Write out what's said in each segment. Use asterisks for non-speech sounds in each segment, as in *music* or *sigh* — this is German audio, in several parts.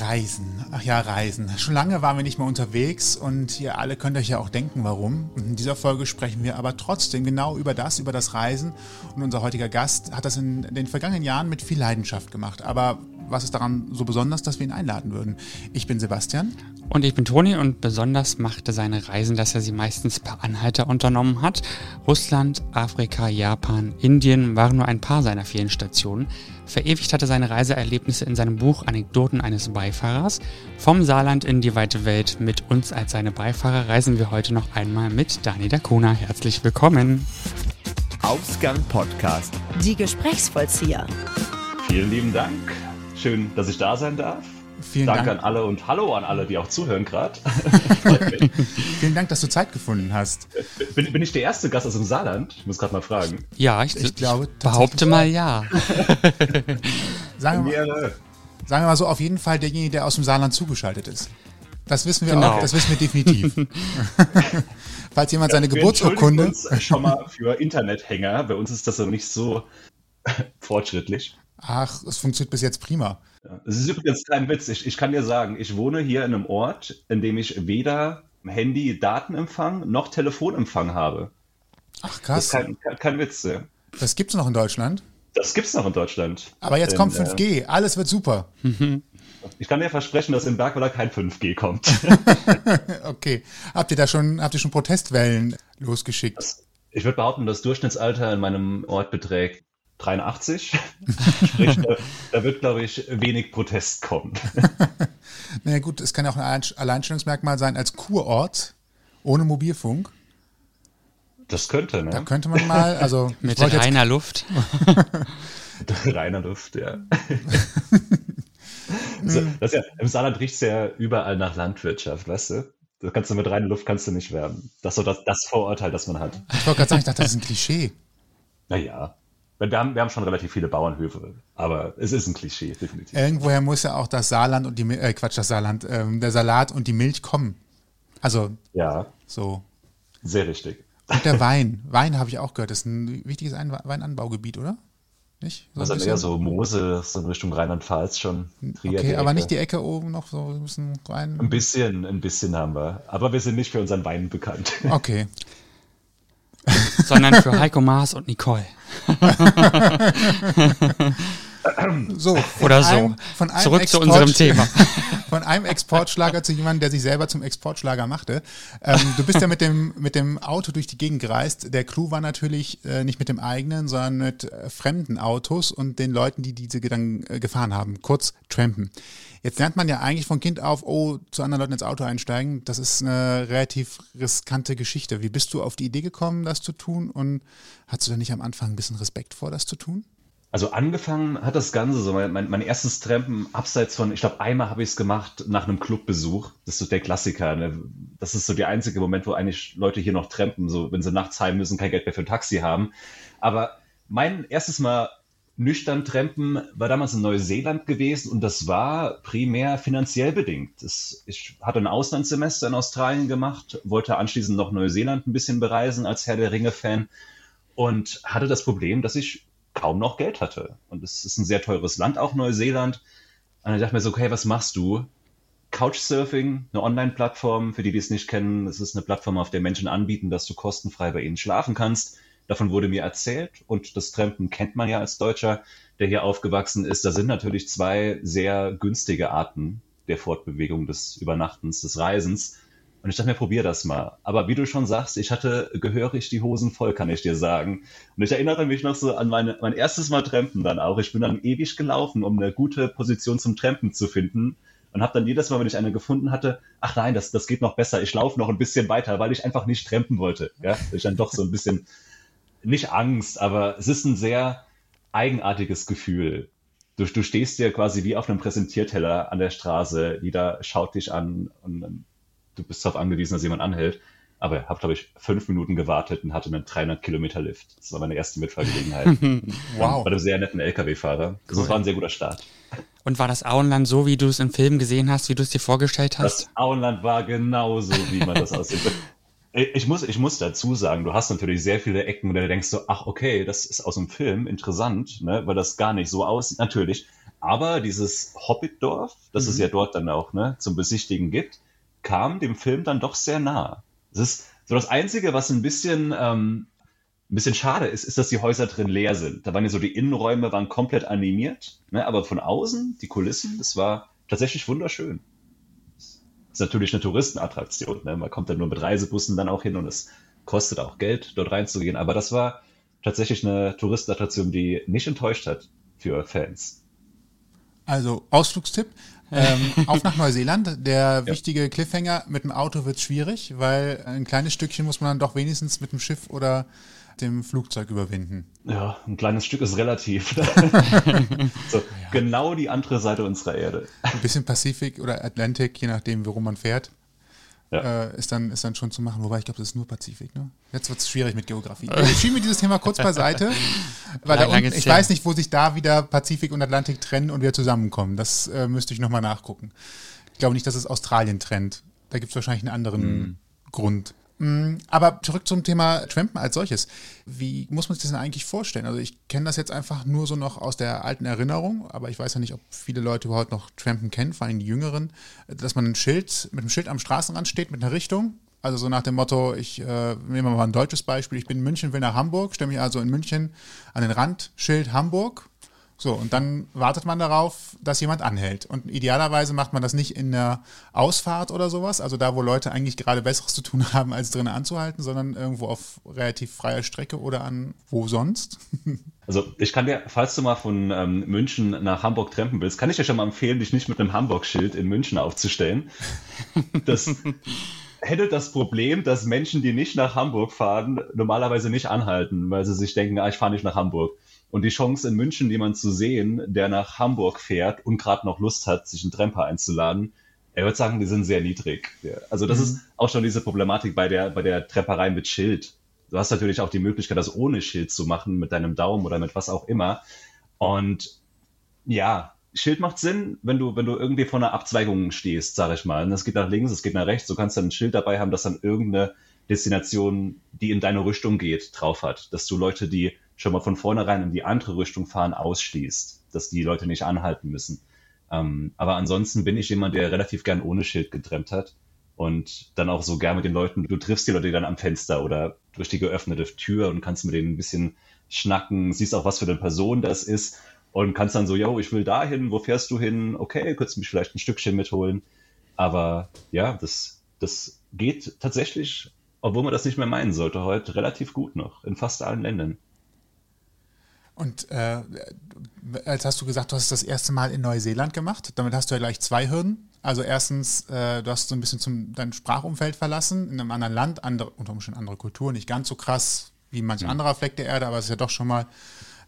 Reisen. Ach ja, Reisen. Schon lange waren wir nicht mehr unterwegs und ihr alle könnt euch ja auch denken, warum. In dieser Folge sprechen wir aber trotzdem genau über das, über das Reisen. Und unser heutiger Gast hat das in den vergangenen Jahren mit viel Leidenschaft gemacht. Aber was ist daran so besonders, dass wir ihn einladen würden? Ich bin Sebastian. Und ich bin Toni und besonders machte seine Reisen, dass er sie meistens per Anhalter unternommen hat. Russland, Afrika, Japan, Indien waren nur ein paar seiner vielen Stationen. Verewigt hatte seine Reiseerlebnisse in seinem Buch Anekdoten eines Beifahrers. Vom Saarland in die weite Welt mit uns als seine Beifahrer reisen wir heute noch einmal mit Dani Dakona. Herzlich willkommen. Ausgang Podcast. Die Gesprächsvollzieher. Vielen lieben Dank. Schön, dass ich da sein darf. Vielen Danke Dank. an alle und hallo an alle, die auch zuhören gerade. *laughs* Vielen Dank, dass du Zeit gefunden hast. bin, bin ich der erste Gast aus dem Saarland? Ich muss gerade mal fragen. Ja, ich, Ich glaube ich behaupte mal ja. *laughs* Sagen wir, Mehrere. sagen wir mal so, auf jeden Fall derjenige, der aus dem Saarland zugeschaltet ist. Das wissen wir Genau. auch, das wissen wir definitiv. *laughs* Falls jemand seine Wir Geburtsurkunde. uns schon mal für Internethänger. Bei uns ist das so nicht so fortschrittlich. Ach, es funktioniert bis jetzt prima. Ja. Es ist übrigens kein Witz. Ich, ich kann dir sagen, ich wohne hier in einem Ort, in dem ich weder Handy Datenempfang noch Telefonempfang habe. Ach Das ist krass, kein, kein, Witz. ja. das gibt's noch in Deutschland. Das gibt's noch in Deutschland. Aber jetzt In, kommt äh, 5G, alles wird super. Ich kann dir versprechen, dass im Bergweiler kein 5G kommt. *laughs* Okay. Habt ihr da schon, habt ihr schon Protestwellen losgeschickt? Ich würde behaupten, das Durchschnittsalter in meinem Ort beträgt 83. *laughs* Sprich, da, da wird, glaube ich, wenig Protest kommen. *laughs* Naja gut, es kann ja auch ein Allein- Alleinstellungsmerkmal sein als Kurort ohne Mobilfunk. Das könnte, Da ne? könnte man mal, also *laughs* Mit wollte jetzt- reiner Luft. Reiner Luft, ja. so, das ist ja. Im Saarland riecht es ja überall nach Landwirtschaft, weißt du? Da kannst du mit reiner Luft kannst du nicht werben. Das ist so das, das Vorurteil, das man hat. ich wollte gerade sagen, ich dachte, das ist ein Klischee. Naja. Wir haben, wir haben schon relativ viele Bauernhöfe, aber es ist ein Klischee, definitiv. Irgendwoher muss ja auch das Saarland und die äh, Quatsch, das Saarland, ähm, der Salat und die Milch kommen. Also Ja, so. sehr richtig. Und der *laughs* Wein. Wein habe ich auch gehört, ist ein wichtiges Ein Weinanbaugebiet, oder? Nicht? So Also eher so Mosel, so in Richtung Rheinland-Pfalz schon. Trier, okay, aber nicht die Ecke oben noch so ein bisschen rein. Ein bisschen, ein bisschen haben wir. Aber wir sind nicht für unseren Wein bekannt. Okay. *laughs* *laughs* sondern für Heiko Maas und Nicole. *laughs* So, Oder so. einem- von einem Zurück zu Export- unserem Thema. *laughs* Von einem Exportschlager zu jemandem, der sich selber zum Exportschlager machte. Ähm, du bist ja mit dem, mit dem Auto durch die Gegend gereist. Der Clou war natürlich äh, nicht mit dem eigenen, sondern mit äh, fremden Autos und den Leuten, die diese dann äh, gefahren haben. Kurz trampen. Jetzt lernt man ja eigentlich von Kind auf, oh, zu anderen Leuten ins Auto einsteigen. Das ist eine relativ riskante Geschichte. Wie bist du auf die Idee gekommen, das zu tun? Und hattest du da nicht am Anfang ein bisschen Respekt vor, das zu tun? Also angefangen hat das Ganze so, mein, mein, mein erstes Trampen abseits von, ich glaube, einmal habe ich es gemacht nach einem Clubbesuch. Das ist so der Klassiker. Ne? Das ist so der einzige Moment, wo eigentlich Leute hier noch trampen, so wenn sie nachts heim müssen, kein Geld mehr für ein Taxi haben. Aber mein erstes Mal nüchtern trampen war damals in Neuseeland gewesen und das war primär finanziell bedingt. Das, ich hatte ein Auslandssemester in Australien gemacht, wollte anschließend noch Neuseeland ein bisschen bereisen als Herr der Ringe-Fan und hatte das Problem, dass ich kaum noch Geld hatte. Und es ist ein sehr teures Land, auch Neuseeland. Und ich dachte mir so, okay, was machst du? Couchsurfing, eine Online-Plattform, für die, die es nicht kennen, es ist eine Plattform, auf der Menschen anbieten, dass du kostenfrei bei ihnen schlafen kannst. Davon wurde mir erzählt und das Trampen kennt man ja als Deutscher, der hier aufgewachsen ist. Da sind natürlich zwei sehr günstige Arten der Fortbewegung, des Übernachtens, des Reisens. Und ich dachte mir, probier das mal. Aber wie du schon sagst, ich hatte gehörig die Hosen voll, kann ich dir sagen. Und ich erinnere mich noch so an meine, mein erstes Mal Trampen dann auch. Ich bin dann ewig gelaufen, um eine gute Position zum Trampen zu finden. Und habe dann jedes Mal, wenn ich eine gefunden hatte, ach nein, das, das geht noch besser. Ich laufe noch ein bisschen weiter, weil ich einfach nicht trampen wollte. Ja? Ich dann doch so ein bisschen, nicht Angst, aber es ist ein sehr eigenartiges Gefühl. Du, du stehst dir quasi wie auf einem Präsentierteller an der Straße, jeder schaut dich an und ähm, du bist darauf angewiesen, dass jemand anhält. Aber ich habe, glaube ich, fünf Minuten gewartet und hatte einen 300 Kilometer Lift. Das war meine erste Mitfahrgelegenheit. *laughs* Wow. Bei einem sehr netten LKW-Fahrer. Das Cool. war ein sehr guter Start. Und war das Auenland so, wie du es im Film gesehen hast, wie du es dir vorgestellt hast? Das Auenland war genauso, wie man das aussieht. *laughs* Ich muss, ich muss dazu sagen, du hast natürlich sehr viele Ecken, wo du denkst so, ach okay, das ist aus dem Film interessant, ne, weil das gar nicht so aussieht, natürlich. Aber dieses Hobbitdorf, das mhm. es ja dort dann auch ne, zum Besichtigen gibt, kam dem Film dann doch sehr nah. Das ist so das Einzige, was ein bisschen, ähm, ein bisschen schade ist, ist, dass die Häuser drin leer sind. Da waren ja so die Innenräume waren komplett animiert, ne, aber von außen, die Kulissen, das war tatsächlich wunderschön. Ist natürlich eine Touristenattraktion. Ne? Man kommt dann nur mit Reisebussen dann auch hin und es kostet auch Geld, dort reinzugehen. Aber das war tatsächlich eine Touristenattraktion, die nicht enttäuscht hat für Fans. Also Ausflugstipp. Ähm, *laughs* auf nach Neuseeland. Der ja. wichtige Cliffhanger, mit dem Auto wird schwierig, weil ein kleines Stückchen muss man dann doch wenigstens mit dem Schiff oder dem Flugzeug überwinden. Ja, ein kleines Stück ist relativ. *laughs* *laughs* so, ja. Genau die andere Seite unserer Erde. Ein bisschen Pazifik oder Atlantik, je nachdem, worum man fährt ja. äh, ist, dann, ist dann schon zu machen. Wobei ich glaube, das ist nur Pazifik. Ne? Jetzt wird es schwierig mit Geografie. *laughs* Ich schiebe mir dieses Thema kurz beiseite, weil Lang, unten, ich ja. weiß nicht, wo sich da wieder Pazifik und Atlantik trennen und wieder zusammenkommen. Das äh, müsste ich nochmal nachgucken. Ich glaube nicht, dass es Australien trennt. Da gibt es wahrscheinlich einen anderen hm. Grund. Mm, aber zurück zum Thema Trampen als solches. Wie muss man sich das denn eigentlich vorstellen? Also ich kenne das jetzt einfach nur so noch aus der alten Erinnerung, aber ich weiß ja nicht, ob viele Leute überhaupt noch Trampen kennen, vor allem die Jüngeren, dass man ein Schild, mit einem Schild am Straßenrand steht mit einer Richtung. Also so nach dem Motto, ich äh, nehme mal ein deutsches Beispiel, ich bin in München, will nach Hamburg, stelle mich also in München an den Rand, Schild Hamburg so, und dann wartet man darauf, dass jemand anhält. Und idealerweise macht man das nicht in der Ausfahrt oder sowas, also da, wo Leute eigentlich gerade Besseres zu tun *laughs* haben, als drinnen anzuhalten, sondern irgendwo auf relativ freier Strecke oder an wo sonst. *laughs* Also ich kann dir, falls du mal von ähm, München nach Hamburg trampen willst, kann ich dir schon mal empfehlen, dich nicht mit einem Hamburg-Schild in München aufzustellen. Das *laughs* hätte das Problem, dass Menschen, die nicht nach Hamburg fahren, normalerweise nicht anhalten, weil sie sich denken, ah, ich fahre nicht nach Hamburg. Und die Chance in München jemand zu sehen, der nach Hamburg fährt und gerade noch Lust hat, sich einen Tramper einzuladen, er würde sagen, die sind sehr niedrig. Also das mhm. ist auch schon diese Problematik bei der, bei der Trepperei mit Schild. Du hast natürlich auch die Möglichkeit, das ohne Schild zu machen, mit deinem Daumen oder mit was auch immer. Und ja, Schild macht Sinn, wenn du, wenn du irgendwie vor einer Abzweigung stehst, sag ich mal. Und es geht nach links, es geht nach rechts. Du kannst dann ein Schild dabei haben, das dann irgendeine Destination, die in deine Richtung geht, drauf hat. Dass du Leute, die schon mal von vornherein in die andere Richtung fahren, ausschließt, dass die Leute nicht anhalten müssen. Ähm, aber ansonsten bin ich jemand, der relativ gern ohne Schild getrennt hat und dann auch so gern mit den Leuten, du triffst die Leute dann am Fenster oder durch die geöffnete Tür und kannst mit denen ein bisschen schnacken, siehst auch, was für eine Person das ist und kannst dann so, yo, ich will dahin, wo fährst du hin? Okay, könntest du mich vielleicht ein Stückchen mitholen. Aber ja, das, das geht tatsächlich, obwohl man das nicht mehr meinen sollte, heute relativ gut noch in fast allen Ländern. Und äh, als hast du gesagt, du hast es das erste Mal in Neuseeland gemacht, damit hast du ja gleich zwei Hürden. Also erstens, äh, du hast so ein bisschen zum, dein Sprachumfeld verlassen, in einem anderen Land, andere, unter Umständen andere Kultur, nicht ganz so krass wie manch mhm. anderer Fleck der Erde, aber es ist ja doch schon mal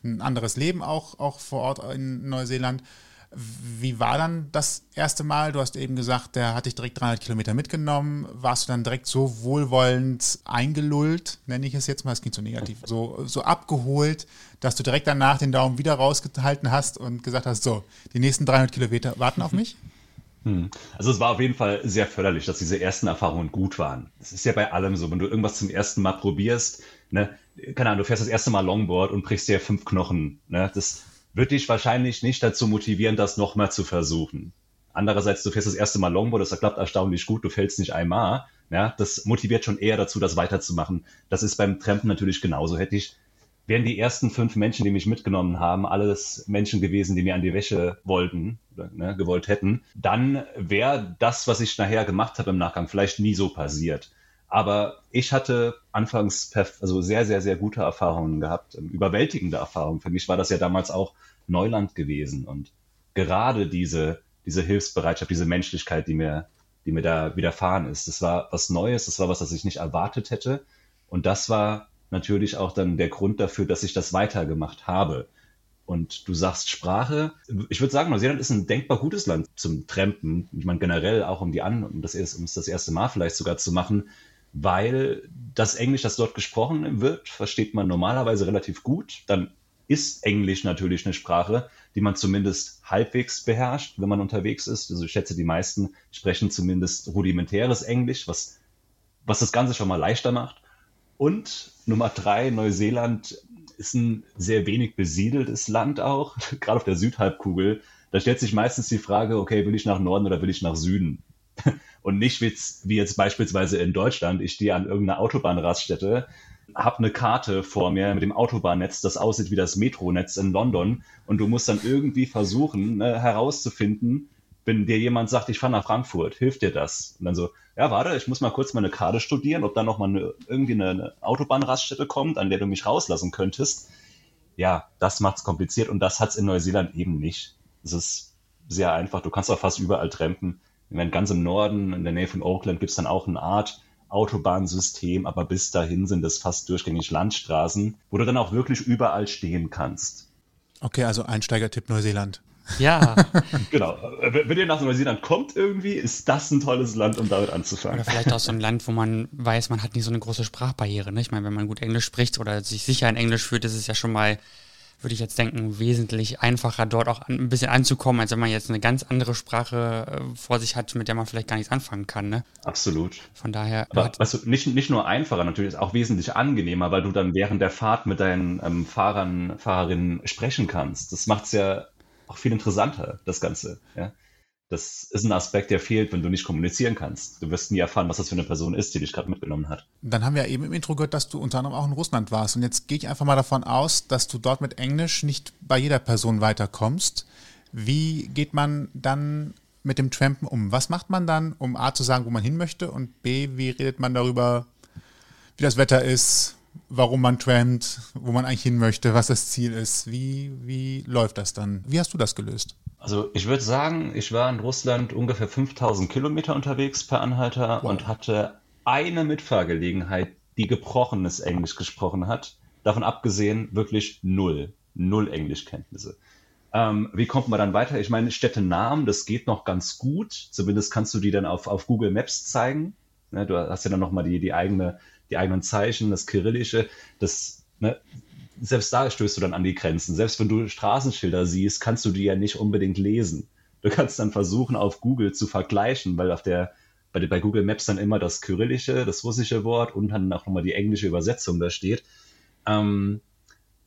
ein anderes Leben auch, auch vor Ort in Neuseeland. Wie war dann das erste Mal? Du hast eben gesagt, der hat dich direkt 300 Kilometer mitgenommen. Warst du dann direkt so wohlwollend eingelullt, nenne ich es jetzt mal, es klingt so negativ, so, so abgeholt, dass du direkt danach den Daumen wieder rausgehalten hast und gesagt hast, so, die nächsten 300 Kilometer warten auf *laughs* mich? Hm. Also es war auf jeden Fall sehr förderlich, dass diese ersten Erfahrungen gut waren. Es ist ja bei allem so, wenn du irgendwas zum ersten Mal probierst, ne, keine Ahnung, du fährst das erste Mal Longboard und brichst dir fünf Knochen, ne, das wird dich wahrscheinlich nicht dazu motivieren, das nochmal zu versuchen. Andererseits, du fährst das erste Mal Longboard, das klappt erstaunlich gut, du fällst nicht einmal, ja, das motiviert schon eher dazu, das weiterzumachen. Das ist beim Trampen natürlich genauso. Hätte ich wären die ersten fünf Menschen, die mich mitgenommen haben, alles Menschen gewesen, die mir an die Wäsche wollten, ne, gewollt hätten, dann wäre das, was ich nachher gemacht habe im Nachgang, vielleicht nie so passiert. Aber ich hatte anfangs also sehr, sehr, sehr gute Erfahrungen gehabt, ähm, überwältigende Erfahrungen. Für mich war das ja damals auch Neuland gewesen. Und gerade diese, diese Hilfsbereitschaft, diese Menschlichkeit, die mir, die mir da widerfahren ist, das war was Neues, das war was, das ich nicht erwartet hätte. Und das war natürlich auch dann der Grund dafür, dass ich das weitergemacht habe. Und du sagst Sprache. Ich würde sagen, Neuseeland ist ein denkbar gutes Land zum Trampen. Ich meine, generell auch um die an, um das, erst, um das erste Mal vielleicht sogar zu machen, weil das Englisch, das dort gesprochen wird, versteht man normalerweise relativ gut. Dann ist Englisch natürlich eine Sprache, die man zumindest halbwegs beherrscht, wenn man unterwegs ist. Also ich schätze, die meisten sprechen zumindest rudimentäres Englisch, was, was das Ganze schon mal leichter macht. Und Nummer drei, Neuseeland ist ein sehr wenig besiedeltes Land auch, *laughs* gerade auf der Südhalbkugel. Da stellt sich meistens die Frage, okay, will ich nach Norden oder will ich nach Süden? *laughs* Und nicht wie jetzt beispielsweise in Deutschland, ich stehe an irgendeiner Autobahnraststätte, habe eine Karte vor mir mit dem Autobahnnetz, das aussieht wie das Metronetz in London und du musst dann irgendwie versuchen ne, herauszufinden, wenn dir jemand sagt, ich fahre nach Frankfurt, hilft dir das? Und dann so, ja, warte, ich muss mal kurz meine Karte studieren, ob da nochmal eine, irgendwie eine, eine Autobahnraststätte kommt, an der du mich rauslassen könntest. Ja, das macht's kompliziert und das hat's in Neuseeland eben nicht. Es ist sehr einfach. Du kannst auch fast überall trampen. Wenn ganz im Norden, in der Nähe von Auckland, gibt's dann auch eine Art Autobahnsystem, aber bis dahin sind es fast durchgängig Landstraßen, wo du dann auch wirklich überall stehen kannst. Okay, also Einsteigertipp Neuseeland. Ja. *laughs* genau. Wenn ihr nach Neuseeland kommt irgendwie, ist das ein tolles Land, um damit anzufangen. Oder vielleicht auch so ein Land, wo man weiß, man hat nicht so eine große Sprachbarriere. Ne? Ich meine, wenn man gut Englisch spricht oder sich sicher in Englisch fühlt, ist es ja schon mal würde ich jetzt denken, wesentlich einfacher dort auch ein bisschen anzukommen, als wenn man jetzt eine ganz andere Sprache äh, vor sich hat, mit der man vielleicht gar nichts anfangen kann. Ne? Absolut. Von daher. Aber weißt du, nicht, nicht nur einfacher, natürlich ist auch wesentlich angenehmer, weil du dann während der Fahrt mit deinen ähm, Fahrern, Fahrerinnen sprechen kannst. Das macht es ja auch viel interessanter, das Ganze. Ja? Das ist ein Aspekt, der fehlt, wenn du nicht kommunizieren kannst. Du wirst nie erfahren, was das für eine Person ist, die dich gerade mitgenommen hat. Dann haben wir eben im Intro gehört, dass du unter anderem auch in Russland warst. Und jetzt gehe ich einfach mal davon aus, dass du dort mit Englisch nicht bei jeder Person weiterkommst. Wie geht man dann mit dem Trampen um? Was macht man dann, um A zu sagen, wo man hin möchte und B, wie redet man darüber, wie das Wetter ist, warum man trampt, wo man eigentlich hin möchte, was das Ziel ist? Wie, wie läuft das dann? Wie hast du das gelöst? Also ich würde sagen, ich war in Russland ungefähr 5000 Kilometer unterwegs per Anhalter wow. und hatte eine Mitfahrgelegenheit, die gebrochenes Englisch gesprochen hat. Davon abgesehen wirklich null, null Englischkenntnisse. Ähm, wie kommt man dann weiter? Ich meine, Städtenamen, das geht noch ganz gut. Zumindest kannst du die dann auf, auf Google Maps zeigen. Ne, du hast ja dann nochmal die, die, eigene, die eigenen Zeichen, das Kyrillische. Das ne, selbst da stößt du dann an die Grenzen. Selbst wenn du Straßenschilder siehst, kannst du die ja nicht unbedingt lesen. Du kannst dann versuchen, auf Google zu vergleichen, weil auf der, bei, bei Google Maps dann immer das kyrillische, das russische Wort und dann auch nochmal die englische Übersetzung da steht. Ähm,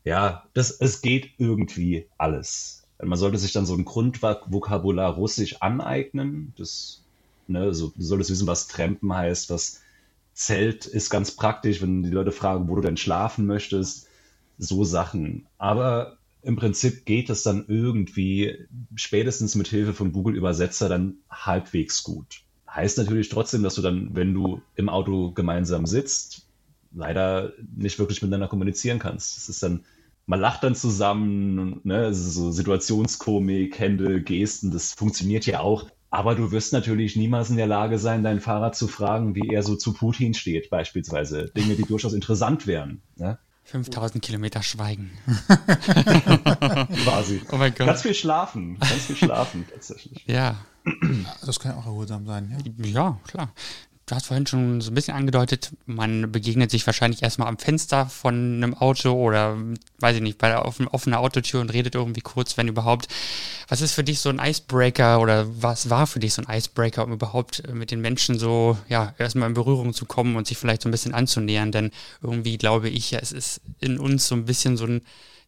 ja, das, es geht irgendwie alles. Man sollte sich dann so ein Grundvokabular Russisch aneignen. Das, ne, so, du solltest wissen, was Trampen heißt, was Zelt ist ganz praktisch, wenn die Leute fragen, wo du denn schlafen möchtest so Sachen. Aber im Prinzip geht es dann irgendwie spätestens mit Hilfe von Google Übersetzer dann halbwegs gut. Heißt natürlich trotzdem, dass du dann, wenn du im Auto gemeinsam sitzt, leider nicht wirklich miteinander kommunizieren kannst. Es ist dann, man lacht dann zusammen, ne, so Situationskomik, Hände, Gesten, das funktioniert ja auch. Aber du wirst natürlich niemals in der Lage sein, deinen Fahrer zu fragen, wie er so zu Putin steht, beispielsweise. Dinge, die durchaus interessant wären. Ne? 5000 Kilometer Schweigen. *laughs* Quasi. Oh mein Gott. Ganz viel schlafen. Ganz viel schlafen, *laughs* tatsächlich. Ja. Das kann ja auch erholsam sein, ja. Ja, klar du hast vorhin schon so ein bisschen angedeutet, man begegnet sich wahrscheinlich erstmal am Fenster von einem Auto oder, weiß ich nicht, bei der offenen Autotür und redet irgendwie kurz, wenn überhaupt. Was ist für dich so ein Icebreaker oder was war für dich so ein Icebreaker, um überhaupt mit den Menschen so, ja, erstmal in Berührung zu kommen und sich vielleicht so ein bisschen anzunähern? Denn irgendwie glaube ich es ist in uns so ein bisschen so ein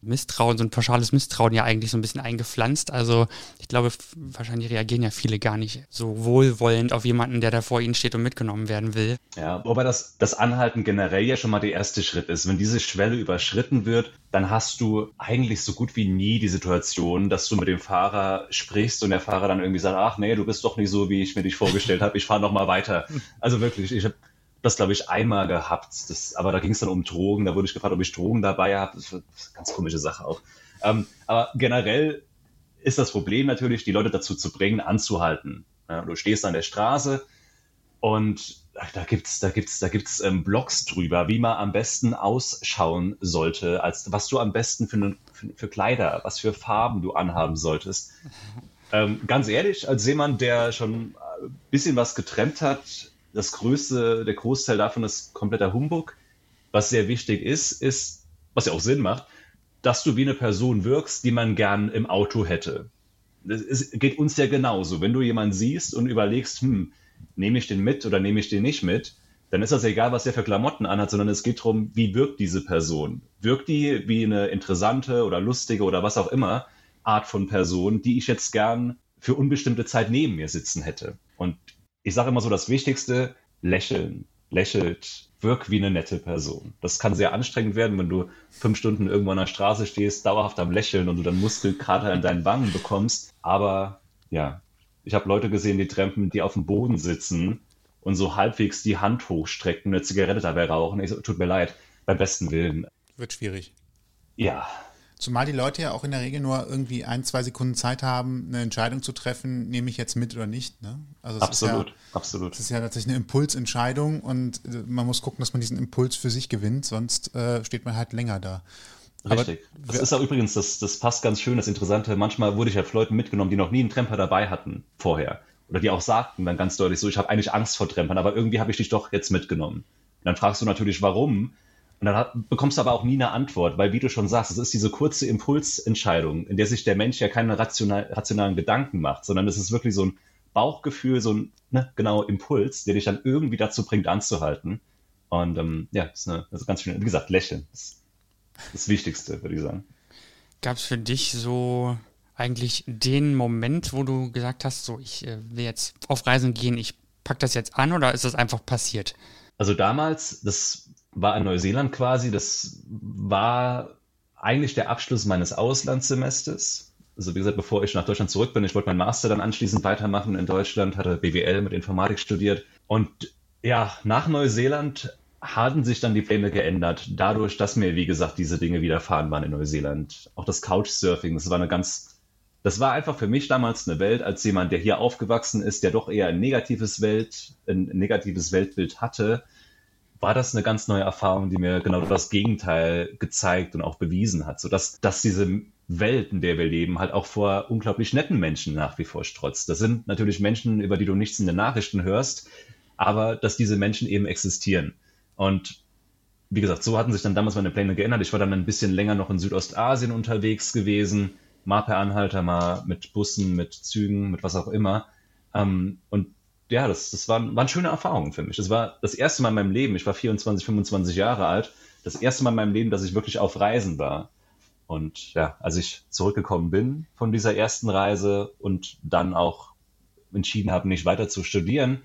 Misstrauen, so ein pauschales Misstrauen ja eigentlich so ein bisschen eingepflanzt. Also ich glaube, wahrscheinlich reagieren ja viele gar nicht so wohlwollend auf jemanden, der da vor ihnen steht und mitgenommen werden will. Ja, wobei das, das Anhalten generell ja schon mal der erste Schritt ist. Wenn diese Schwelle überschritten wird, dann hast du eigentlich so gut wie nie die Situation, dass du mit dem Fahrer sprichst und der Fahrer dann irgendwie sagt, ach nee, du bist doch nicht so, wie ich mir dich vorgestellt habe, ich fahre noch mal weiter. Also wirklich, ich habe das, glaube ich, einmal gehabt. Das, aber da ging es dann um Drogen. Da wurde ich gefragt, ob ich Drogen dabei habe. Ganz komische Sache auch. Ähm, aber generell ist das Problem natürlich, die Leute dazu zu bringen, anzuhalten. Ja, du stehst an der Straße und da gibt's, da gibt's, da gibt's ähm, Blogs drüber, wie man am besten ausschauen sollte, als was du am besten für, für, für Kleider, was für Farben du anhaben solltest. *laughs* Ähm, ganz ehrlich, als jemand, der schon ein bisschen was getrennt hat, das größte, der Großteil davon ist kompletter Humbug. Was sehr wichtig ist, ist, was ja auch Sinn macht, dass du wie eine Person wirkst, die man gern im Auto hätte. Es geht uns ja genauso. Wenn du jemanden siehst und überlegst, hm, nehme ich den mit oder nehme ich den nicht mit, dann ist das egal, was der für Klamotten anhat, sondern es geht darum, wie wirkt diese Person. Wirkt die wie eine interessante oder lustige oder was auch immer, Art von Person, die ich jetzt gern für unbestimmte Zeit neben mir sitzen hätte. Und ich sage immer so, das Wichtigste, lächeln, lächelt, wirk wie eine nette Person. Das kann sehr anstrengend werden, wenn du fünf Stunden irgendwo an der Straße stehst, dauerhaft am Lächeln und du dann Muskelkater in deinen Wangen bekommst. Aber ja, ich habe Leute gesehen, die trampen, die auf dem Boden sitzen und so halbwegs die Hand hochstrecken, eine Zigarette dabei rauchen. Ich so, tut mir leid, beim besten Willen. Wird schwierig. Ja, Zumal die Leute ja auch in der Regel nur irgendwie ein, zwei Sekunden Zeit haben, eine Entscheidung zu treffen, nehme ich jetzt mit oder nicht. Ne? Also absolut, ja, absolut. Das ist ja tatsächlich eine Impulsentscheidung und äh, man muss gucken, dass man diesen Impuls für sich gewinnt, sonst äh, steht man halt länger da. Richtig. Aber, das ist auch übrigens, das, das passt ganz schön, das Interessante. Manchmal wurde ich ja halt Leuten mitgenommen, die noch nie einen Tremper dabei hatten vorher. Oder die auch sagten dann ganz deutlich so, ich habe eigentlich Angst vor Trempern, aber irgendwie habe ich dich doch jetzt mitgenommen. Und dann fragst du natürlich, warum? Und dann hat, bekommst du aber auch nie eine Antwort, weil wie du schon sagst, es ist diese kurze Impulsentscheidung, in der sich der Mensch ja keine rational, rationalen Gedanken macht, sondern es ist wirklich so ein Bauchgefühl, so ein ne, genau Impuls, der dich dann irgendwie dazu bringt, anzuhalten. Und ähm, ja, das ist, eine, ist ganz schön, wie gesagt, lächeln. Das ist das Wichtigste, würde ich sagen. Gab es für dich so eigentlich den Moment, wo du gesagt hast, so ich äh, will jetzt auf Reisen gehen, ich pack das jetzt an oder ist das einfach passiert? Also damals, das war in Neuseeland quasi. Das war eigentlich der Abschluss meines Auslandssemesters. Also wie gesagt, bevor ich nach Deutschland zurück bin, ich wollte meinen Master dann anschließend weitermachen in Deutschland, hatte BWL mit Informatik studiert. Und ja, nach Neuseeland hatten sich dann die Pläne geändert, dadurch, dass mir, wie gesagt, diese Dinge widerfahren waren in Neuseeland. Auch das Couchsurfing, das war eine ganz, das war einfach für mich damals eine Welt, als jemand, der hier aufgewachsen ist, der doch eher ein negatives Welt, ein negatives Weltbild hatte, war das eine ganz neue Erfahrung, die mir genau das Gegenteil gezeigt und auch bewiesen hat, sodass dass diese Welt, in der wir leben, halt auch vor unglaublich netten Menschen nach wie vor strotzt. Das sind natürlich Menschen, über die du nichts in den Nachrichten hörst, aber dass diese Menschen eben existieren. Und wie gesagt, so hatten sich dann damals meine Pläne geändert. Ich war dann ein bisschen länger noch in Südostasien unterwegs gewesen, mal per Anhalter, mal mit Bussen, mit Zügen, mit was auch immer. Ähm, und ja, das, das waren, waren schöne Erfahrungen für mich. Das war das erste Mal in meinem Leben, ich war 24, 25 Jahre alt, das erste Mal in meinem Leben, dass ich wirklich auf Reisen war. Und ja, als ich zurückgekommen bin von dieser ersten Reise und dann auch entschieden habe, nicht weiter zu studieren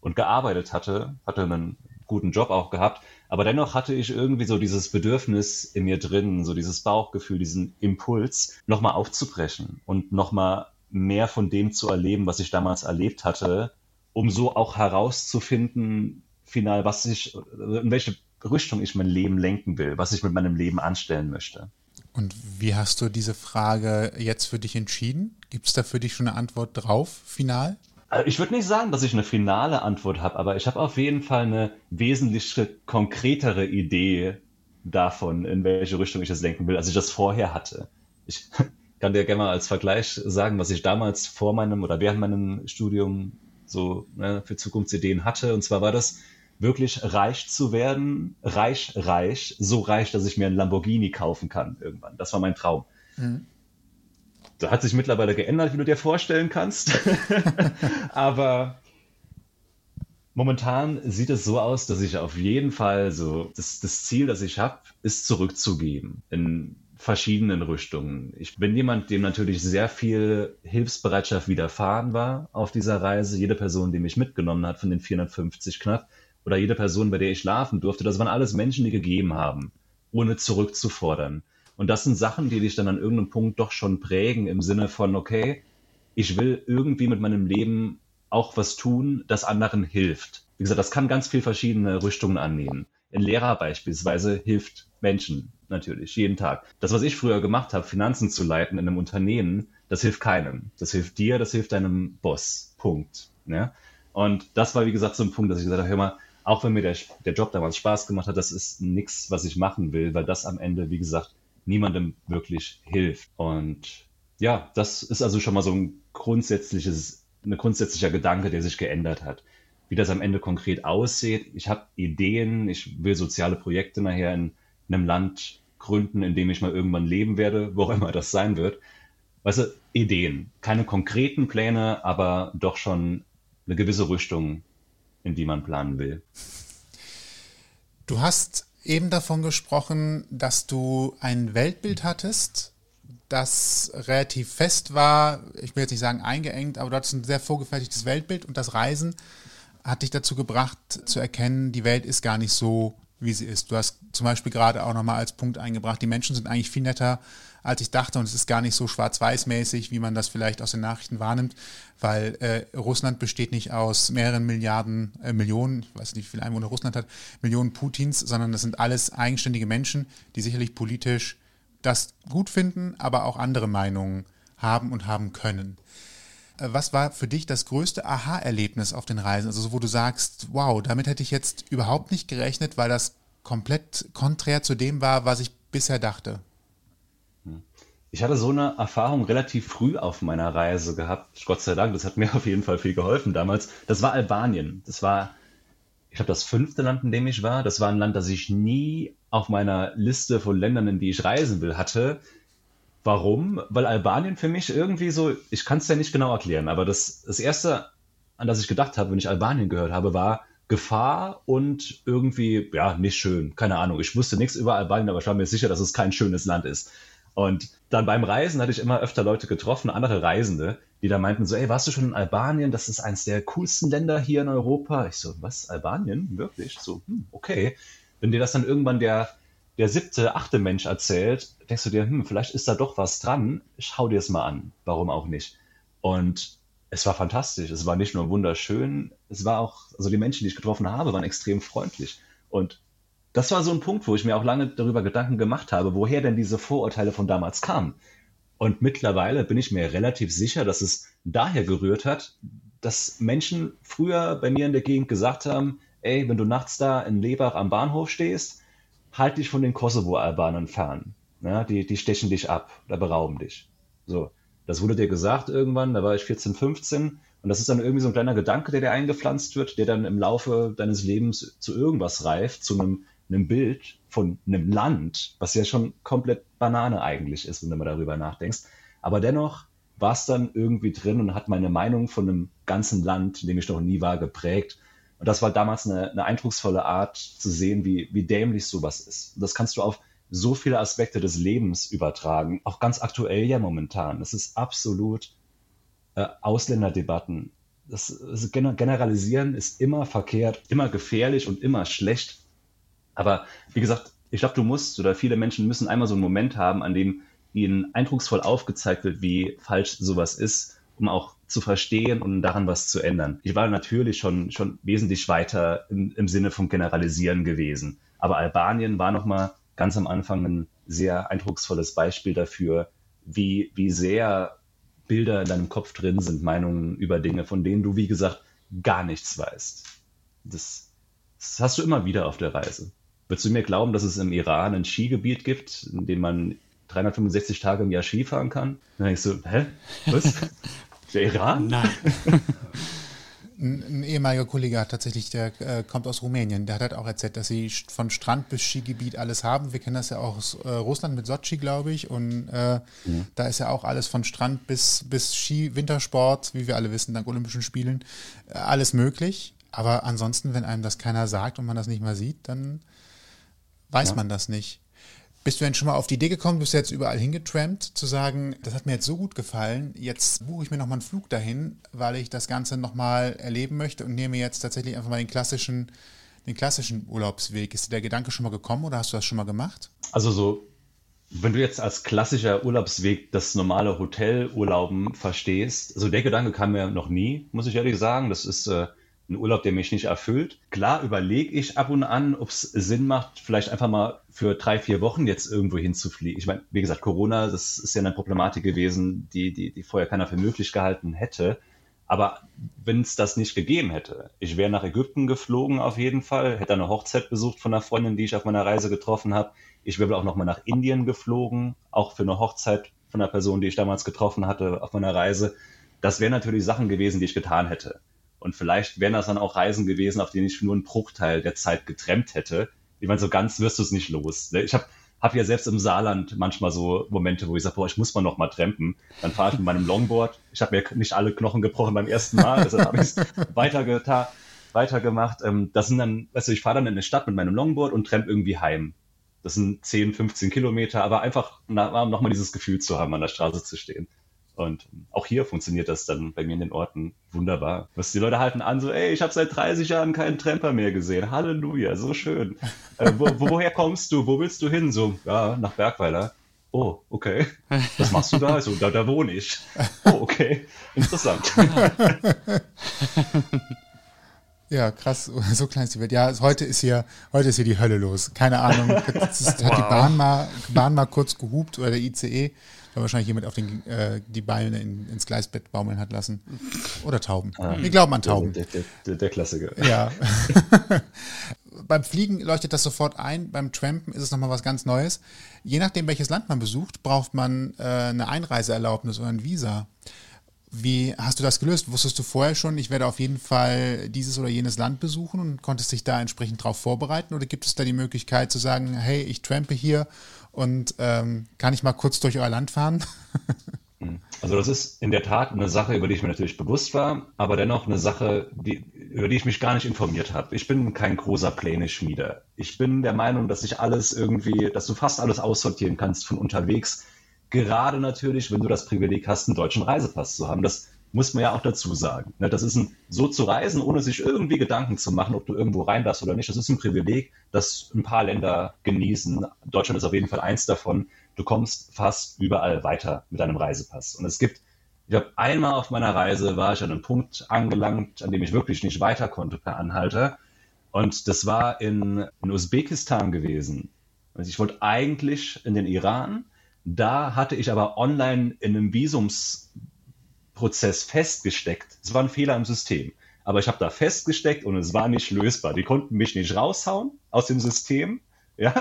und gearbeitet hatte, hatte einen guten Job auch gehabt, aber dennoch hatte ich irgendwie so dieses Bedürfnis in mir drin, so dieses Bauchgefühl, diesen Impuls, nochmal aufzubrechen und nochmal mehr von dem zu erleben, was ich damals erlebt hatte, um so auch herauszufinden, final, was ich, in welche Richtung ich mein Leben lenken will, was ich mit meinem Leben anstellen möchte. Und wie hast du diese Frage jetzt für dich entschieden? Gibt es da für dich schon eine Antwort drauf, final? Also ich würde nicht sagen, dass ich eine finale Antwort habe, aber ich habe auf jeden Fall eine wesentlich konkretere Idee davon, in welche Richtung ich das lenken will, als ich das vorher hatte. Ich *laughs* kann dir gerne mal als Vergleich sagen, was ich damals vor meinem oder während meinem Studium so ne, für Zukunftsideen hatte. Und zwar war das wirklich reich zu werden, reich, reich, so reich, dass ich mir ein Lamborghini kaufen kann irgendwann. Das war mein Traum. Mhm. Da hat sich mittlerweile geändert, wie du dir vorstellen kannst. *laughs* Aber momentan sieht es so aus, dass ich auf jeden Fall so, das, das Ziel, das ich habe, ist zurückzugeben. In verschiedenen Richtungen. Ich bin jemand, dem natürlich sehr viel Hilfsbereitschaft widerfahren war auf dieser Reise. Jede Person, die mich mitgenommen hat von den 450 knapp oder jede Person, bei der ich schlafen durfte, das waren alles Menschen, die gegeben haben, ohne zurückzufordern. Und das sind Sachen, die dich dann an irgendeinem Punkt doch schon prägen im Sinne von, okay, ich will irgendwie mit meinem Leben auch was tun, das anderen hilft. Wie gesagt, das kann ganz viel verschiedene Richtungen annehmen. Ein Lehrer beispielsweise hilft Menschen natürlich, jeden Tag. Das, was ich früher gemacht habe, Finanzen zu leiten in einem Unternehmen, das hilft keinem. Das hilft dir, das hilft deinem Boss. Punkt. Ja? Und das war, wie gesagt, so ein Punkt, dass ich gesagt habe, hör mal, auch wenn mir der, der Job damals Spaß gemacht hat, das ist nichts, was ich machen will, weil das am Ende, wie gesagt, niemandem wirklich hilft. Und ja, das ist also schon mal so ein grundsätzliches, ein grundsätzlicher Gedanke, der sich geändert hat wie das am Ende konkret aussieht. Ich habe Ideen, ich will soziale Projekte nachher in, in einem Land gründen, in dem ich mal irgendwann leben werde, wo immer das sein wird. Weißt du, Ideen, keine konkreten Pläne, aber doch schon eine gewisse Richtung, in die man planen will. Du hast eben davon gesprochen, dass du ein Weltbild hattest, das relativ fest war, ich will jetzt nicht sagen eingeengt, aber du hattest ein sehr vorgefertigtes Weltbild und das Reisen hat dich dazu gebracht zu erkennen, die Welt ist gar nicht so, wie sie ist. Du hast zum Beispiel gerade auch nochmal als Punkt eingebracht, die Menschen sind eigentlich viel netter, als ich dachte und es ist gar nicht so schwarz-weiß-mäßig, wie man das vielleicht aus den Nachrichten wahrnimmt, weil äh, Russland besteht nicht aus mehreren Milliarden, äh, Millionen, ich weiß nicht, wie viele Einwohner Russland hat, Millionen Putins, sondern das sind alles eigenständige Menschen, die sicherlich politisch das gut finden, aber auch andere Meinungen haben und haben können. Äh, was war für dich das größte Aha-Erlebnis auf den Reisen? Also wo du sagst, wow, damit hätte ich jetzt überhaupt nicht gerechnet, weil das komplett konträr zu dem war, was ich bisher dachte. Ich hatte so eine Erfahrung relativ früh auf meiner Reise gehabt. Gott sei Dank, das hat mir *laughs* auf jeden Fall viel geholfen damals. Das war Albanien. Das war, ich glaube, das fünfte Land, in dem ich war. Das war ein Land, das ich nie auf meiner Liste von Ländern, in die ich reisen will, hatte. Warum? Weil Albanien für mich irgendwie so, ich kann es ja nicht genau erklären, aber das, das Erste, an das ich gedacht habe, wenn ich Albanien gehört habe, war Gefahr und irgendwie, ja, nicht schön. Keine Ahnung. Ich wusste nichts über Albanien, aber ich war mir sicher, dass es kein schönes Land ist. Und dann beim Reisen hatte ich immer öfter Leute getroffen, andere Reisende, die da meinten so, ey, warst du schon in Albanien? Das ist eines der coolsten Länder hier in Europa. Ich so, was, Albanien? Wirklich? So, hm, okay. Wenn dir das dann irgendwann der, der siebte, achte Mensch erzählt, denkst du dir, hm, vielleicht ist da doch was dran. Schau dir es mal an. Warum auch nicht? Und es war fantastisch. Es war nicht nur wunderschön, es war auch, also die Menschen, die ich getroffen habe, waren extrem freundlich. Und das war so ein Punkt, wo ich mir auch lange darüber Gedanken gemacht habe, woher denn diese Vorurteile von damals kamen. Und mittlerweile bin ich mir relativ sicher, dass es daher gerührt hat, dass Menschen früher bei mir in der Gegend gesagt haben, ey, wenn du nachts da in Lebach am Bahnhof stehst, halt dich von den Kosovo-Albanern fern. Ja, die, die stechen dich ab oder berauben dich. So, das wurde dir gesagt irgendwann, da war ich 14, 15 und das ist dann irgendwie so ein kleiner Gedanke, der dir eingepflanzt wird, der dann im Laufe deines Lebens zu irgendwas reift, zu einem einem Bild von einem Land, was ja schon komplett Banane eigentlich ist, wenn du mal darüber nachdenkst. Aber dennoch war es dann irgendwie drin und hat meine Meinung von einem ganzen Land, in dem ich noch nie war, geprägt. Und das war damals eine, eine eindrucksvolle Art zu sehen, wie, wie dämlich sowas ist. Und das kannst du auf so viele Aspekte des Lebens übertragen, auch ganz aktuell ja momentan. Das ist absolut äh, Ausländerdebatten. Das, das Generalisieren ist immer verkehrt, immer gefährlich und immer schlecht. Aber wie gesagt, ich glaube, du musst oder viele Menschen müssen einmal so einen Moment haben, an dem ihnen eindrucksvoll aufgezeigt wird, wie falsch sowas ist, um auch zu verstehen und daran was zu ändern. Ich war natürlich schon, schon wesentlich weiter im, im Sinne vom Generalisieren gewesen. Aber Albanien war nochmal ganz am Anfang ein sehr eindrucksvolles Beispiel dafür, wie, wie sehr Bilder in deinem Kopf drin sind, Meinungen über Dinge, von denen du, wie gesagt, gar nichts weißt. Das, das hast du immer wieder auf der Reise. Würdest du mir glauben, dass es im Iran ein Skigebiet gibt, in dem man 365 Tage im Jahr Skifahren kann? Dann denkst du, hä? Was? *laughs* Der Iran? Nein. *laughs* Ein, ehemaliger Kollege hat tatsächlich, der äh, kommt aus Rumänien, der hat halt auch erzählt, dass sie von Strand bis Skigebiet alles haben. Wir kennen das ja auch aus äh, Russland mit Sochi, glaube ich. Und äh, mhm. da ist ja auch alles von Strand bis, bis Ski, Wintersport, wie wir alle wissen, dank Olympischen Spielen, äh, alles möglich. Aber ansonsten, wenn einem das keiner sagt und man das nicht mal sieht, dann weiß ja. man das nicht. Bist du denn schon mal auf die Idee gekommen, bist du jetzt überall hingetrampt, zu sagen, das hat mir jetzt so gut gefallen, jetzt buche ich mir nochmal einen Flug dahin, weil ich das Ganze nochmal erleben möchte und nehme jetzt tatsächlich einfach mal den klassischen, den klassischen Urlaubsweg. Ist dir der Gedanke schon mal gekommen oder hast du das schon mal gemacht? Also so, wenn du jetzt als klassischer Urlaubsweg das normale Hotelurlauben verstehst, also der Gedanke kam mir noch nie, muss ich ehrlich sagen. Das ist äh, ein Urlaub, der mich nicht erfüllt. Klar überlege ich ab und an, ob es Sinn macht, vielleicht einfach mal für drei, vier Wochen jetzt irgendwo hinzufliegen. Ich meine, wie gesagt, Corona, das ist ja eine Problematik gewesen, die, die, die vorher keiner für möglich gehalten hätte. Aber wenn es das nicht gegeben hätte, ich wäre nach Ägypten geflogen auf jeden Fall, hätte eine Hochzeit besucht von einer Freundin, die ich auf meiner Reise getroffen habe. Ich wäre auch nochmal nach Indien geflogen, auch für eine Hochzeit von einer Person, die ich damals getroffen hatte auf meiner Reise. Das wären natürlich Sachen gewesen, die ich getan hätte. Und vielleicht wären das dann auch Reisen gewesen, auf denen ich nur einen Bruchteil der Zeit getrennt hätte. Ich meine, so ganz wirst du es nicht los. Ne? Ich habe hab ja selbst im Saarland manchmal so Momente, wo ich sage, boah, ich muss mal noch mal trampen. Dann fahre ich mit meinem Longboard. Ich habe mir nicht alle Knochen gebrochen beim ersten Mal, deshalb habe ich es weitergemacht. Ähm, das sind dann, weißt du, ich fahre dann in eine Stadt mit meinem Longboard und tramp irgendwie heim. Das sind 10, 15 Kilometer, aber einfach nochmal dieses Gefühl zu haben, an der Straße zu stehen. Und auch hier funktioniert das dann bei mir in den Orten wunderbar. Was die Leute halten an, so, ey, ich habe seit 30 Jahren keinen Tramper mehr gesehen. Halleluja, so schön. *laughs* äh, wo, woher kommst du? Wo willst du hin? So, ja, nach Bergweiler. Oh, okay. Was machst du da? So, da, da wohne ich. *laughs* Oh, okay. Interessant. *laughs* Ja, krass, so klein ist die Welt. Ja, heute ist hier, heute ist hier die Hölle los. Keine Ahnung. Hat wow. die Bahn mal, Bahn mal kurz gehupt oder der ICE, weil wahrscheinlich jemand auf den, äh, die Beine in, ins Gleisbett baumeln hat lassen. Oder Tauben. Ah, Wir glauben an Tauben. Der, der, der, der Klassiker. Ja. *laughs* *laughs* beim Fliegen leuchtet das sofort ein, beim Trampen ist es nochmal was ganz Neues. Je nachdem, welches Land man besucht, braucht man äh, eine Einreiseerlaubnis oder ein Visa. Wie hast du das gelöst? Wusstest du vorher schon, ich werde auf jeden Fall dieses oder jenes Land besuchen und konntest dich da entsprechend darauf vorbereiten? Oder gibt es da die Möglichkeit zu sagen, hey, ich trampe hier und ähm, kann ich mal kurz durch euer Land fahren? Also das ist in der Tat eine Sache, über die ich mir natürlich bewusst war, aber dennoch eine Sache, die, über die ich mich gar nicht informiert habe. Ich bin kein großer Pläne-Schmieder. Ich bin der Meinung, dass ich alles irgendwie, dass du fast alles aussortieren kannst von unterwegs Gerade natürlich, wenn du das Privileg hast, einen deutschen Reisepass zu haben. Das muss man ja auch dazu sagen. Ne, das ist ein, so zu reisen, ohne sich irgendwie Gedanken zu machen, ob du irgendwo rein darfst oder nicht. Das ist ein Privileg, das ein paar Länder genießen. Deutschland ist auf jeden Fall eins davon. Du kommst fast überall weiter mit deinem Reisepass. Und es gibt, ich habe einmal auf meiner Reise war ich an einem Punkt angelangt, an dem ich wirklich nicht weiter konnte per Anhalter. Und das war in, in Usbekistan gewesen. Also ich wollte eigentlich in den Iran, da hatte ich aber online in einem Visumsprozess festgesteckt. Es war ein Fehler im System. Aber ich habe da festgesteckt und es war nicht lösbar. Die konnten mich nicht raushauen aus dem System. Ja,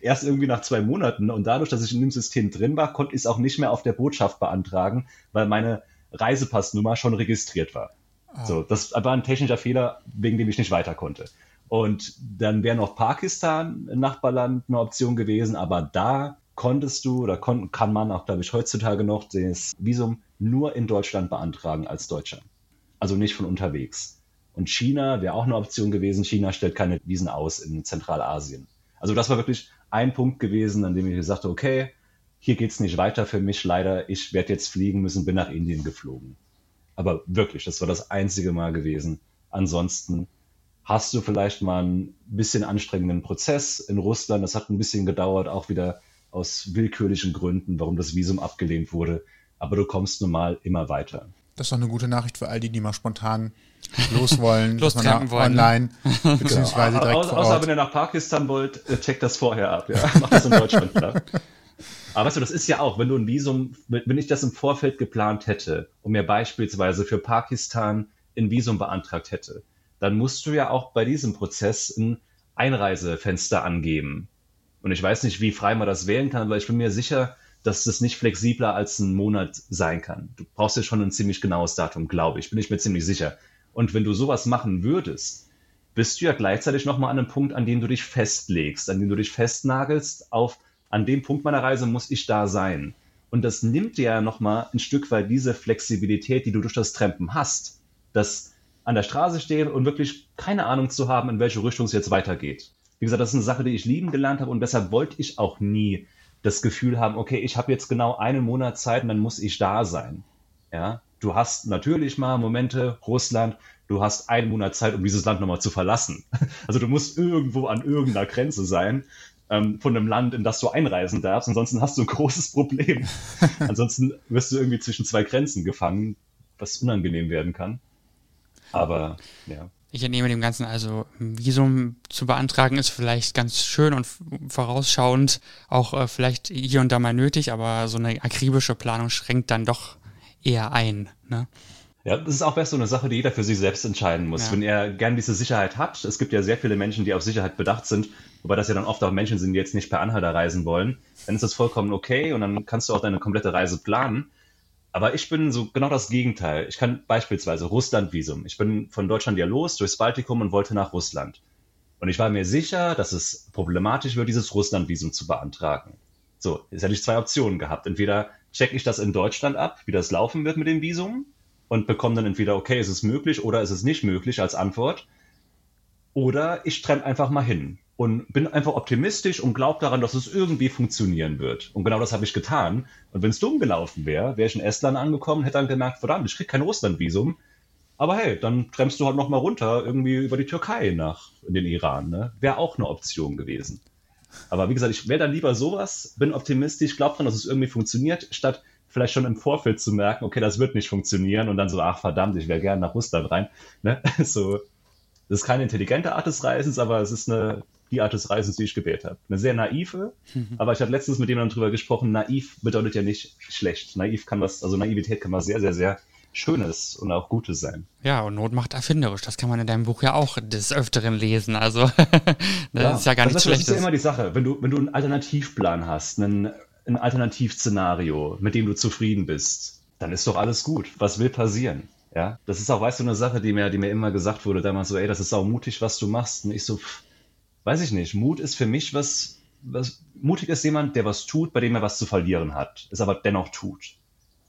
erst irgendwie nach zwei Monaten. Und dadurch, dass ich in dem System drin war, konnte ich es auch nicht mehr auf der Botschaft beantragen, weil meine Reisepassnummer schon registriert war. Ah. So, das war ein technischer Fehler, wegen dem ich nicht weiter konnte. Und dann wäre noch Pakistan, ein Nachbarland, eine Option gewesen, aber da konntest du oder kon kann man auch, glaube ich, heutzutage noch das Visum nur in Deutschland beantragen als Deutscher. Also nicht von unterwegs. Und China wäre auch eine Option gewesen. China stellt keine Visen aus in Zentralasien. Also das war wirklich ein Punkt gewesen, an dem ich gesagt habe, okay, hier geht es nicht weiter für mich leider. Ich werde jetzt fliegen müssen, bin nach Indien geflogen. Aber wirklich, das war das einzige Mal gewesen. Ansonsten hast du vielleicht mal ein bisschen anstrengenden Prozess in Russland. Das hat ein bisschen gedauert, auch wieder aus willkürlichen Gründen, warum das Visum abgelehnt wurde. Aber du kommst nun mal immer weiter. Das ist doch eine gute Nachricht für all die, die mal spontan los wollen, *laughs* Lostreffen wollen. Online, *laughs* beziehungsweise genau. direkt Au, Außer wenn ihr nach Pakistan wollt, äh, checkt das vorher ab. Ja? *laughs* Macht das in Deutschland klar. Aber weißt du, das ist ja auch, wenn du ein Visum, wenn ich das im Vorfeld geplant hätte und mir beispielsweise für Pakistan ein Visum beantragt hätte, dann musst du ja auch bei diesem Prozess ein Einreisefenster angeben. Und ich weiß nicht, wie frei man das wählen kann, aber ich bin mir sicher, dass das nicht flexibler als ein Monat sein kann. Du brauchst ja schon ein ziemlich genaues Datum, glaube ich, bin ich mir ziemlich sicher. Und wenn du sowas machen würdest, bist du ja gleichzeitig nochmal an einem Punkt, an dem du dich festlegst, an dem du dich festnagelst, auf, an dem Punkt meiner Reise muss ich da sein. Und das nimmt dir ja nochmal ein Stück weit diese Flexibilität, die du durch das Trampen hast. Das an der Straße stehen und wirklich keine Ahnung zu haben, in welche Richtung es jetzt weitergeht. Wie gesagt, das ist eine Sache, die ich lieben gelernt habe und deshalb wollte ich auch nie das Gefühl haben, okay, ich habe jetzt genau einen Monat Zeit und dann muss ich da sein. Ja, du hast natürlich mal Momente, Russland, du hast einen Monat Zeit, um dieses Land nochmal zu verlassen. *laughs* Also du musst irgendwo an irgendeiner Grenze sein ähm, von einem Land, in das du einreisen darfst. Ansonsten hast du ein großes Problem. *laughs* Ansonsten wirst du irgendwie zwischen zwei Grenzen gefangen, was unangenehm werden kann. Aber ja. Ich entnehme dem Ganzen also, ein Visum zu beantragen ist vielleicht ganz schön und vorausschauend auch äh, vielleicht hier und da mal nötig, aber so eine akribische Planung schränkt dann doch eher ein. Ne? Ja, das ist auch besser so eine Sache, die jeder für sich selbst entscheiden muss. Ja. Wenn er gern diese Sicherheit hat, es gibt ja sehr viele Menschen, die auf Sicherheit bedacht sind, wobei das ja dann oft auch Menschen sind, die jetzt nicht per Anhalter reisen wollen, dann ist das vollkommen okay und dann kannst du auch deine komplette Reise planen. Aber ich bin so genau das Gegenteil. Ich kann beispielsweise Russland-Visum. Ich bin von Deutschland ja los durchs Baltikum und wollte nach Russland. Und ich war mir sicher, dass es problematisch wird, dieses Russland-Visum zu beantragen. So, jetzt hätte ich zwei Optionen gehabt. Entweder checke ich das in Deutschland ab, wie das laufen wird mit dem Visum und bekomme dann entweder, okay, ist es möglich oder ist es nicht möglich als Antwort. Oder ich trenne einfach mal hin und bin einfach optimistisch und glaube daran, dass es irgendwie funktionieren wird. Und genau das habe ich getan. Und wenn es dumm gelaufen wäre, wäre ich in Estland angekommen, hätte dann gemerkt, verdammt, ich kriege kein Russlandvisum. Aber hey, dann bremst du halt nochmal runter, irgendwie über die Türkei nach in den Iran. Ne? Wäre auch eine Option gewesen. Aber wie gesagt, ich wäre dann lieber sowas, bin optimistisch, glaube dran, dass es irgendwie funktioniert, statt vielleicht schon im Vorfeld zu merken, okay, das wird nicht funktionieren und dann so, ach verdammt, ich wäre gerne nach Russland rein. Ne? *laughs* So, das ist keine intelligente Art des Reisens, aber es ist eine, die Art des Reisens, die ich gewählt habe. Eine sehr naive, mhm. aber ich habe letztens mit jemandem drüber gesprochen, naiv bedeutet ja nicht schlecht. Naiv kann was, also Naivität kann was sehr, sehr, sehr Schönes und auch Gutes sein. Ja, und Not macht erfinderisch. Das kann man in deinem Buch ja auch des Öfteren lesen. Also, *laughs* das ja, ist ja gar nichts Schlechtes. Das ist ja immer die Sache. Wenn du, wenn du einen Alternativplan hast, einen, ein Alternativszenario, mit dem du zufrieden bist, dann ist doch alles gut. Was will passieren? Ja, das ist auch, weißt du, eine Sache, die mir, die mir immer gesagt wurde, damals so, ey, das ist auch mutig, was du machst. Und ich so, pff, weiß ich nicht. Mut ist für mich was, was, mutig ist jemand, der was tut, bei dem er was zu verlieren hat, es aber dennoch tut.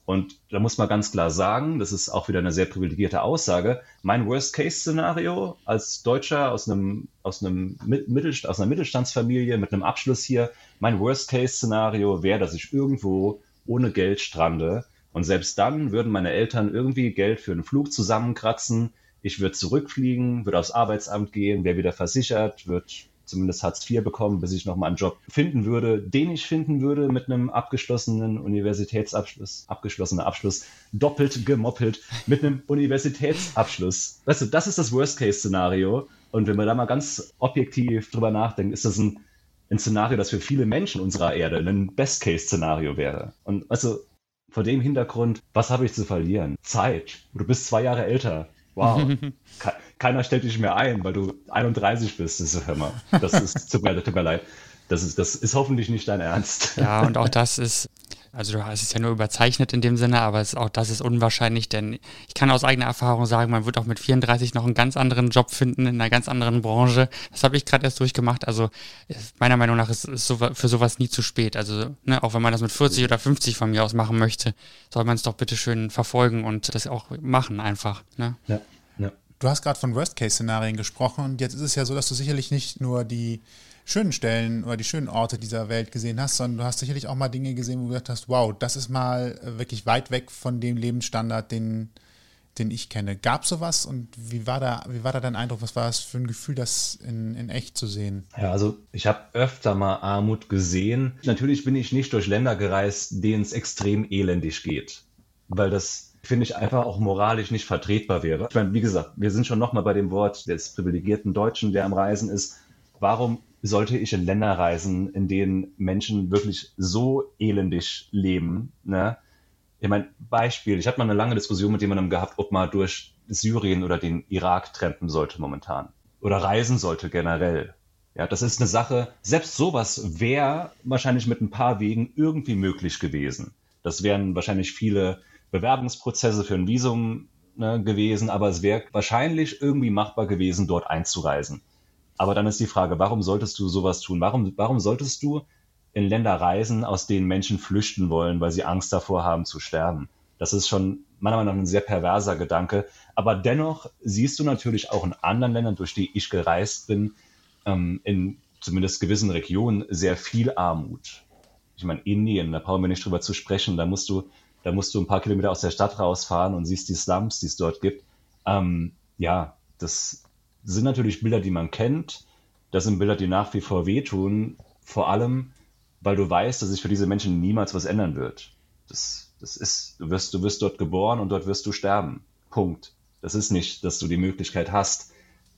Und da muss man ganz klar sagen, das ist auch wieder eine sehr privilegierte Aussage. Mein Worst-Case-Szenario als Deutscher aus einem, aus einem Mittelst aus einer Mittelstandsfamilie mit einem Abschluss hier, mein Worst-Case-Szenario wäre, dass ich irgendwo ohne Geld strande. Und selbst dann würden meine Eltern irgendwie Geld für einen Flug zusammenkratzen. Ich würde zurückfliegen, würde aufs Arbeitsamt gehen, wäre wieder versichert, würde zumindest Hartz IV bekommen, bis ich nochmal einen Job finden würde, den ich finden würde mit einem abgeschlossenen Universitätsabschluss, abgeschlossener Abschluss, doppelt gemoppelt mit einem Universitätsabschluss. Weißt du, das ist das Worst-Case-Szenario. Und wenn man da mal ganz objektiv drüber nachdenkt, ist das ein, ein Szenario, das für viele Menschen unserer Erde ein Best-Case-Szenario wäre. Und also vor dem Hintergrund, was habe ich zu verlieren? Zeit. Du bist zwei Jahre älter. Wow. *laughs* Keiner stellt dich mehr ein, weil du 31 bist. Das ist, hör mal, das ist, tut mir, tut mir leid. Das ist, das ist hoffentlich nicht dein Ernst. Ja, und auch das ist, also du hast es ja nur überzeichnet in dem Sinne, aber es, auch das ist unwahrscheinlich, denn ich kann aus eigener Erfahrung sagen, man wird auch mit 34 noch einen ganz anderen Job finden, in einer ganz anderen Branche. Das habe ich gerade erst durchgemacht. Also meiner Meinung nach ist es so, für sowas nie zu spät. Also ne, auch wenn man das mit 40 oder 50 von mir aus machen möchte, soll man es doch bitte schön verfolgen und das auch machen einfach. Ne? Ja. ja. Du hast gerade von Worst-Case-Szenarien gesprochen und jetzt ist es ja so, dass du sicherlich nicht nur die schönen Stellen oder die schönen Orte dieser Welt gesehen hast, sondern du hast sicherlich auch mal Dinge gesehen, wo du gesagt hast, wow, das ist mal äh, wirklich weit weg von dem Lebensstandard, den, den ich kenne. Gab es sowas und wie war da, wie war da dein Eindruck? Was war das für ein Gefühl, das in, in echt zu sehen? Ja, also ich habe öfter mal Armut gesehen. Natürlich bin ich nicht durch Länder gereist, denen es extrem elendig geht, weil das finde ich einfach auch moralisch nicht vertretbar wäre. Ich meine, wie gesagt, wir sind schon nochmal bei dem Wort des privilegierten Deutschen, der am Reisen ist. Warum sollte ich in Länder reisen, in denen Menschen wirklich so elendig leben. Ne? Ich meine, Beispiel, ich hatte mal eine lange Diskussion mit jemandem gehabt, ob man durch Syrien oder den Irak trampen sollte momentan. Oder reisen sollte generell. Ja, das ist eine Sache, selbst sowas wäre wahrscheinlich mit ein paar Wegen irgendwie möglich gewesen. Das wären wahrscheinlich viele Bewerbungsprozesse für ein Visum ne, gewesen, aber es wäre wahrscheinlich irgendwie machbar gewesen, dort einzureisen. Aber dann ist die Frage, warum solltest du sowas tun? Warum, warum solltest du in Länder reisen, aus denen Menschen flüchten wollen, weil sie Angst davor haben zu sterben? Das ist schon meiner Meinung nach ein sehr perverser Gedanke. Aber dennoch siehst du natürlich auch in anderen Ländern, durch die ich gereist bin, ähm, in zumindest gewissen Regionen sehr viel Armut. Ich meine, Indien, da brauchen wir nicht drüber zu sprechen. Da musst du, da musst du ein paar Kilometer aus der Stadt rausfahren und siehst die Slums, die es dort gibt. Ähm, ja, das sind natürlich Bilder, die man kennt. Das sind Bilder, die nach wie vor wehtun. Vor allem, weil du weißt, dass sich für diese Menschen niemals was ändern wird. Das, das ist, du wirst, du wirst dort geboren und dort wirst du sterben. Punkt. Das ist nicht, dass du die Möglichkeit hast,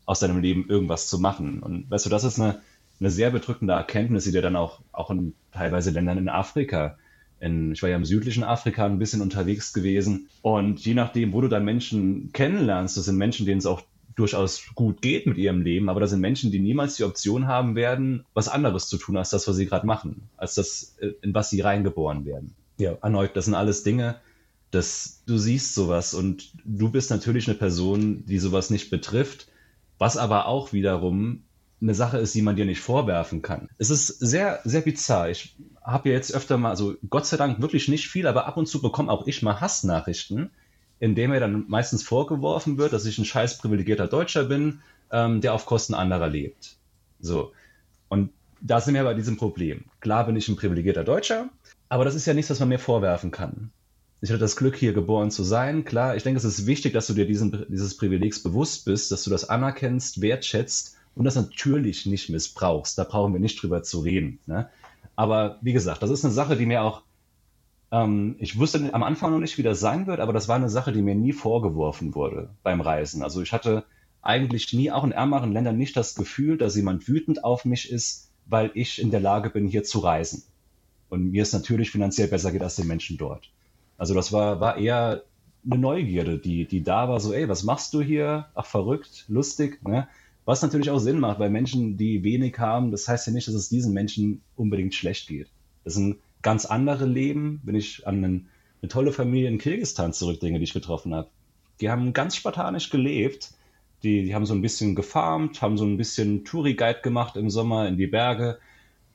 aus deinem Leben irgendwas zu machen. Und weißt du, das ist eine, eine sehr bedrückende Erkenntnis, die dir dann auch, auch in teilweise Ländern in Afrika, in, ich war ja im südlichen Afrika ein bisschen unterwegs gewesen. Und je nachdem, wo du dann Menschen kennenlernst, das sind Menschen, denen es auch durchaus gut geht mit ihrem Leben, aber das sind Menschen, die niemals die Option haben werden, was anderes zu tun als das, was sie gerade machen, als das, äh, in was sie reingeboren werden. Ja, erneut, das sind alles Dinge, dass du siehst sowas und du bist natürlich eine Person, die sowas nicht betrifft, was aber auch wiederum eine Sache ist, die man dir nicht vorwerfen kann. Es ist sehr, sehr bizarr. Ich habe ja jetzt öfter mal, also Gott sei Dank wirklich nicht viel, aber ab und zu bekomme auch ich mal Hassnachrichten indem mir dann meistens vorgeworfen wird, dass ich ein scheiß privilegierter Deutscher bin, ähm, der auf Kosten anderer lebt. So. Und da sind wir bei diesem Problem. Klar bin ich ein privilegierter Deutscher, aber das ist ja nichts, was man mir vorwerfen kann. Ich hatte das Glück, hier geboren zu sein. Klar, ich denke, es ist wichtig, dass du dir diesen, dieses Privilegs bewusst bist, dass du das anerkennst, wertschätzt und das natürlich nicht missbrauchst. Da brauchen wir nicht drüber zu reden. Ne? Aber wie gesagt, das ist eine Sache, die mir auch, ähm, ich wusste am Anfang noch nicht, wie das sein wird, aber das war eine Sache, die mir nie vorgeworfen wurde beim Reisen. Also ich hatte eigentlich nie, auch in ärmeren Ländern, nicht das Gefühl, dass jemand wütend auf mich ist, weil ich in der Lage bin, hier zu reisen. Und mir es natürlich finanziell besser geht als den Menschen dort. Also das war, war eher eine Neugierde, die, die da war, so, ey, was machst du hier? Ach, verrückt, lustig, ne? Was natürlich auch Sinn macht, weil Menschen, die wenig haben, das heißt ja nicht, dass es diesen Menschen unbedingt schlecht geht. Das sind ganz andere Leben, wenn ich an einen, eine tolle Familie in Kirgisistan zurückdenke, die ich getroffen habe. Die haben ganz spartanisch gelebt, die, die haben so ein bisschen gefarmt, haben so ein bisschen Touri-Guide gemacht im Sommer in die Berge.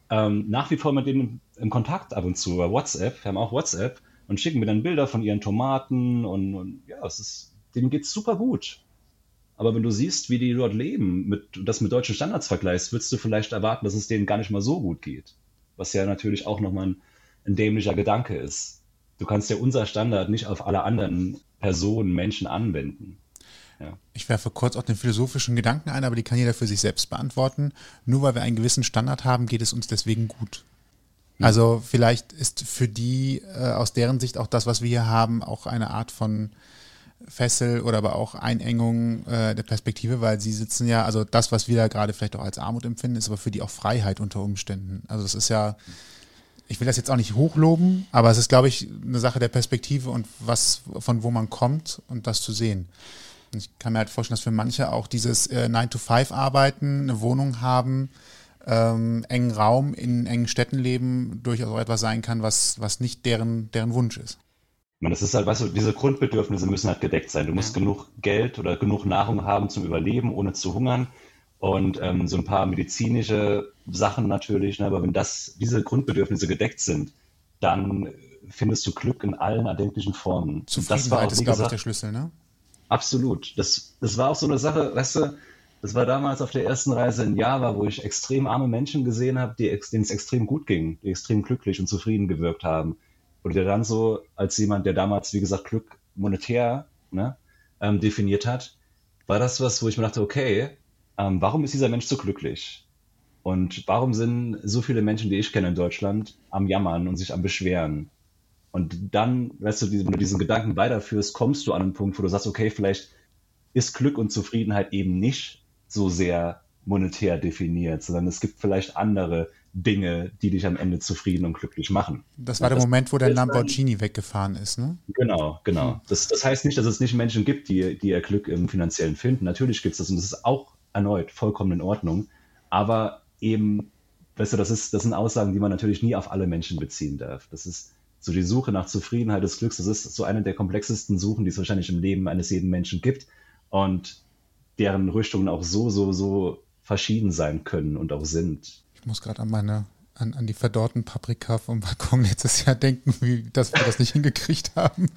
Ähm, nach wie vor mit denen im Kontakt ab und zu über WhatsApp, wir haben auch WhatsApp und schicken mir dann Bilder von ihren Tomaten und, und ja, es ist, denen geht's super gut. Aber wenn du siehst, wie die dort leben, mit, das mit deutschen Standards vergleichst, würdest du vielleicht erwarten, dass es denen gar nicht mal so gut geht. Was ja natürlich auch nochmal ein, ein dämlicher Gedanke ist. Du kannst ja unser Standard nicht auf alle anderen Personen, Menschen anwenden. Ja. Ich werfe kurz auch den philosophischen Gedanken ein, aber die kann jeder für sich selbst beantworten. Nur weil wir einen gewissen Standard haben, geht es uns deswegen gut. Hm. Also vielleicht ist für die äh, aus deren Sicht auch das, was wir hier haben, auch eine Art von Fessel oder aber auch Einengung äh, der Perspektive, weil sie sitzen ja, also das, was wir da gerade vielleicht auch als Armut empfinden, ist aber für die auch Freiheit unter Umständen. Also das ist ja, ich will das jetzt auch nicht hochloben, aber es ist, glaube ich, eine Sache der Perspektive und was, von wo man kommt und das zu sehen. Ich kann mir halt vorstellen, dass für manche auch dieses äh, 9-to-5-Arbeiten, eine Wohnung haben, ähm, engen Raum in engen Städten leben, durchaus auch etwas sein kann, was, was nicht deren, deren Wunsch ist. Meine, das ist halt, weißt du, diese Grundbedürfnisse müssen halt gedeckt sein. Du musst genug Geld oder genug Nahrung haben zum Überleben, ohne zu hungern. Und ähm, so ein paar medizinische Sachen natürlich, ne, aber wenn das, diese Grundbedürfnisse gedeckt sind, dann findest du Glück in allen erdenklichen Formen. Zufriedenheit das war auch, ist, glaube ich, der Schlüssel, ne? Absolut. Das, das war auch so eine Sache, weißt du, das war damals auf der ersten Reise in Java, wo ich extrem arme Menschen gesehen habe, die, denen es extrem gut ging, die extrem glücklich und zufrieden gewirkt haben. Und der dann so, als jemand, der damals, wie gesagt, Glück monetär ne, ähm, definiert hat, war das was, wo ich mir dachte, okay, ähm, warum ist dieser Mensch so glücklich? Und warum sind so viele Menschen, die ich kenne in Deutschland, am Jammern und sich am Beschweren? Und dann, weißt du, wenn du diesen Gedanken weiterführst, kommst du an einen Punkt, wo du sagst, okay, vielleicht ist Glück und Zufriedenheit eben nicht so sehr monetär definiert, sondern es gibt vielleicht andere Dinge, die dich am Ende zufrieden und glücklich machen. Das war ja, der Moment, wo der Lamborghini dann, weggefahren ist, ne? Genau, genau. Hm. Das, das heißt nicht, dass es nicht Menschen gibt, die, die ihr Glück im Finanziellen finden. Natürlich gibt es das und das ist auch erneut vollkommen in Ordnung. Aber eben, weißt du, das, ist, das sind Aussagen, die man natürlich nie auf alle Menschen beziehen darf. Das ist so die Suche nach Zufriedenheit des Glücks, das ist so eine der komplexesten Suchen, die es wahrscheinlich im Leben eines jeden Menschen gibt und deren Richtungen auch so, so, so verschieden sein können und auch sind. Ich muss gerade an meine an, an die verdorrten Paprika vom Balkon letztes Jahr denken, wie dass wir das nicht hingekriegt haben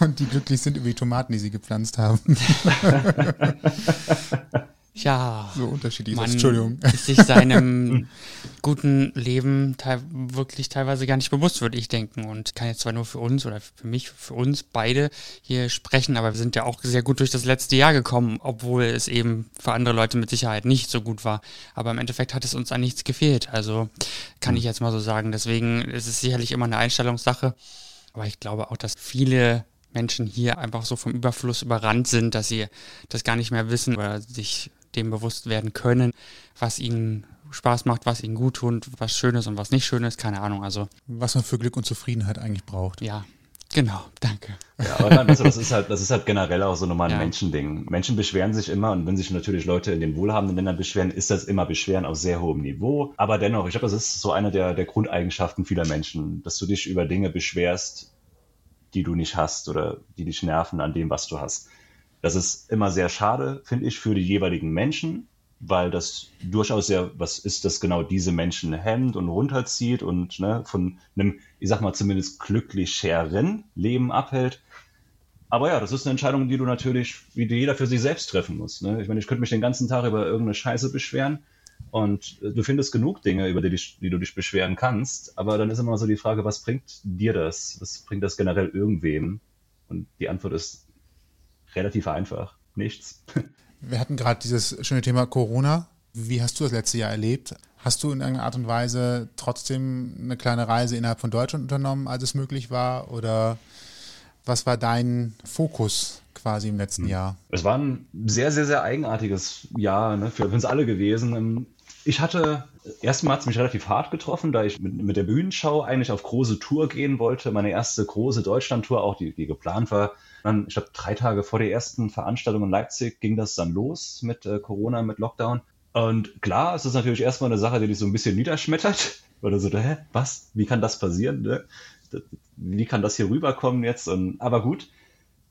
und die glücklich sind über die Tomaten, die sie gepflanzt haben. *laughs* *laughs* ja, so unterschiedlich man Entschuldigung. ist *laughs* sich seinem *laughs* guten Leben te wirklich teilweise gar nicht bewusst, würde ich denken. Und kann jetzt zwar nur für uns oder für mich, für uns beide hier sprechen, aber wir sind ja auch sehr gut durch das letzte Jahr gekommen, obwohl es eben für andere Leute mit Sicherheit nicht so gut war. Aber im Endeffekt hat es uns an nichts gefehlt. Also kann ich jetzt mal so sagen. Deswegen ist es sicherlich immer eine Einstellungssache. Aber ich glaube auch, dass viele Menschen hier einfach so vom Überfluss überrannt sind, dass sie das gar nicht mehr wissen oder sich dem bewusst werden können, was ihnen Spaß macht, was ihnen gut tut, was schön ist und was nicht schön ist, keine Ahnung. Also was man für Glück und Zufriedenheit eigentlich braucht. Ja, Genau, danke. Ja, aber dann, also das, ist halt, das ist halt generell auch so nochmal ein ja. Menschending. Menschen beschweren sich immer und wenn sich natürlich Leute in den wohlhabenden Ländern beschweren, ist das immer Beschweren auf sehr hohem Niveau. Aber dennoch, ich glaube, das ist so eine der, der Grundeigenschaften vieler Menschen, dass du dich über Dinge beschwerst, die du nicht hast oder die dich nerven an dem, was du hast. Das ist immer sehr schade, finde ich, für die jeweiligen Menschen, weil das durchaus ja was ist, das genau diese Menschen hemmt und runterzieht und ne, von einem, ich sag mal, zumindest glücklicheren Leben abhält. Aber ja, das ist eine Entscheidung, die du natürlich, wie jeder für sich selbst treffen muss. Ne? Ich meine, ich könnte mich den ganzen Tag über irgendeine Scheiße beschweren Und äh, du findest genug Dinge, über die, dich, die du dich beschweren kannst. Aber dann ist immer so die Frage, was bringt dir das? Was bringt das generell irgendwem? Und die Antwort ist relativ einfach. Nichts. *laughs* Wir hatten gerade dieses schöne Thema Corona. Wie hast du das letzte Jahr erlebt? Hast du in irgendeiner Art und Weise trotzdem eine kleine Reise innerhalb von Deutschland unternommen, als es möglich war? Oder was war dein Fokus quasi im letzten hm. Jahr? Es war ein sehr, sehr, sehr eigenartiges Jahr ne, für uns alle gewesen. Ähm, ich hatte, erstmal hat es mich relativ hart getroffen, da ich mit, mit der Bühnenschau eigentlich auf große Tour gehen wollte. Meine erste große Deutschland-Tour, auch die, die geplant war. Dann, ich glaube, drei Tage vor der ersten Veranstaltung in Leipzig ging das dann los mit äh, Corona, mit Lockdown. Und klar, es ist natürlich erstmal eine Sache, die dich so ein bisschen niederschmettert. *laughs* Oder so, hä, was? Wie kann das passieren? Ne? Wie kann das hier rüberkommen jetzt? Und, aber gut,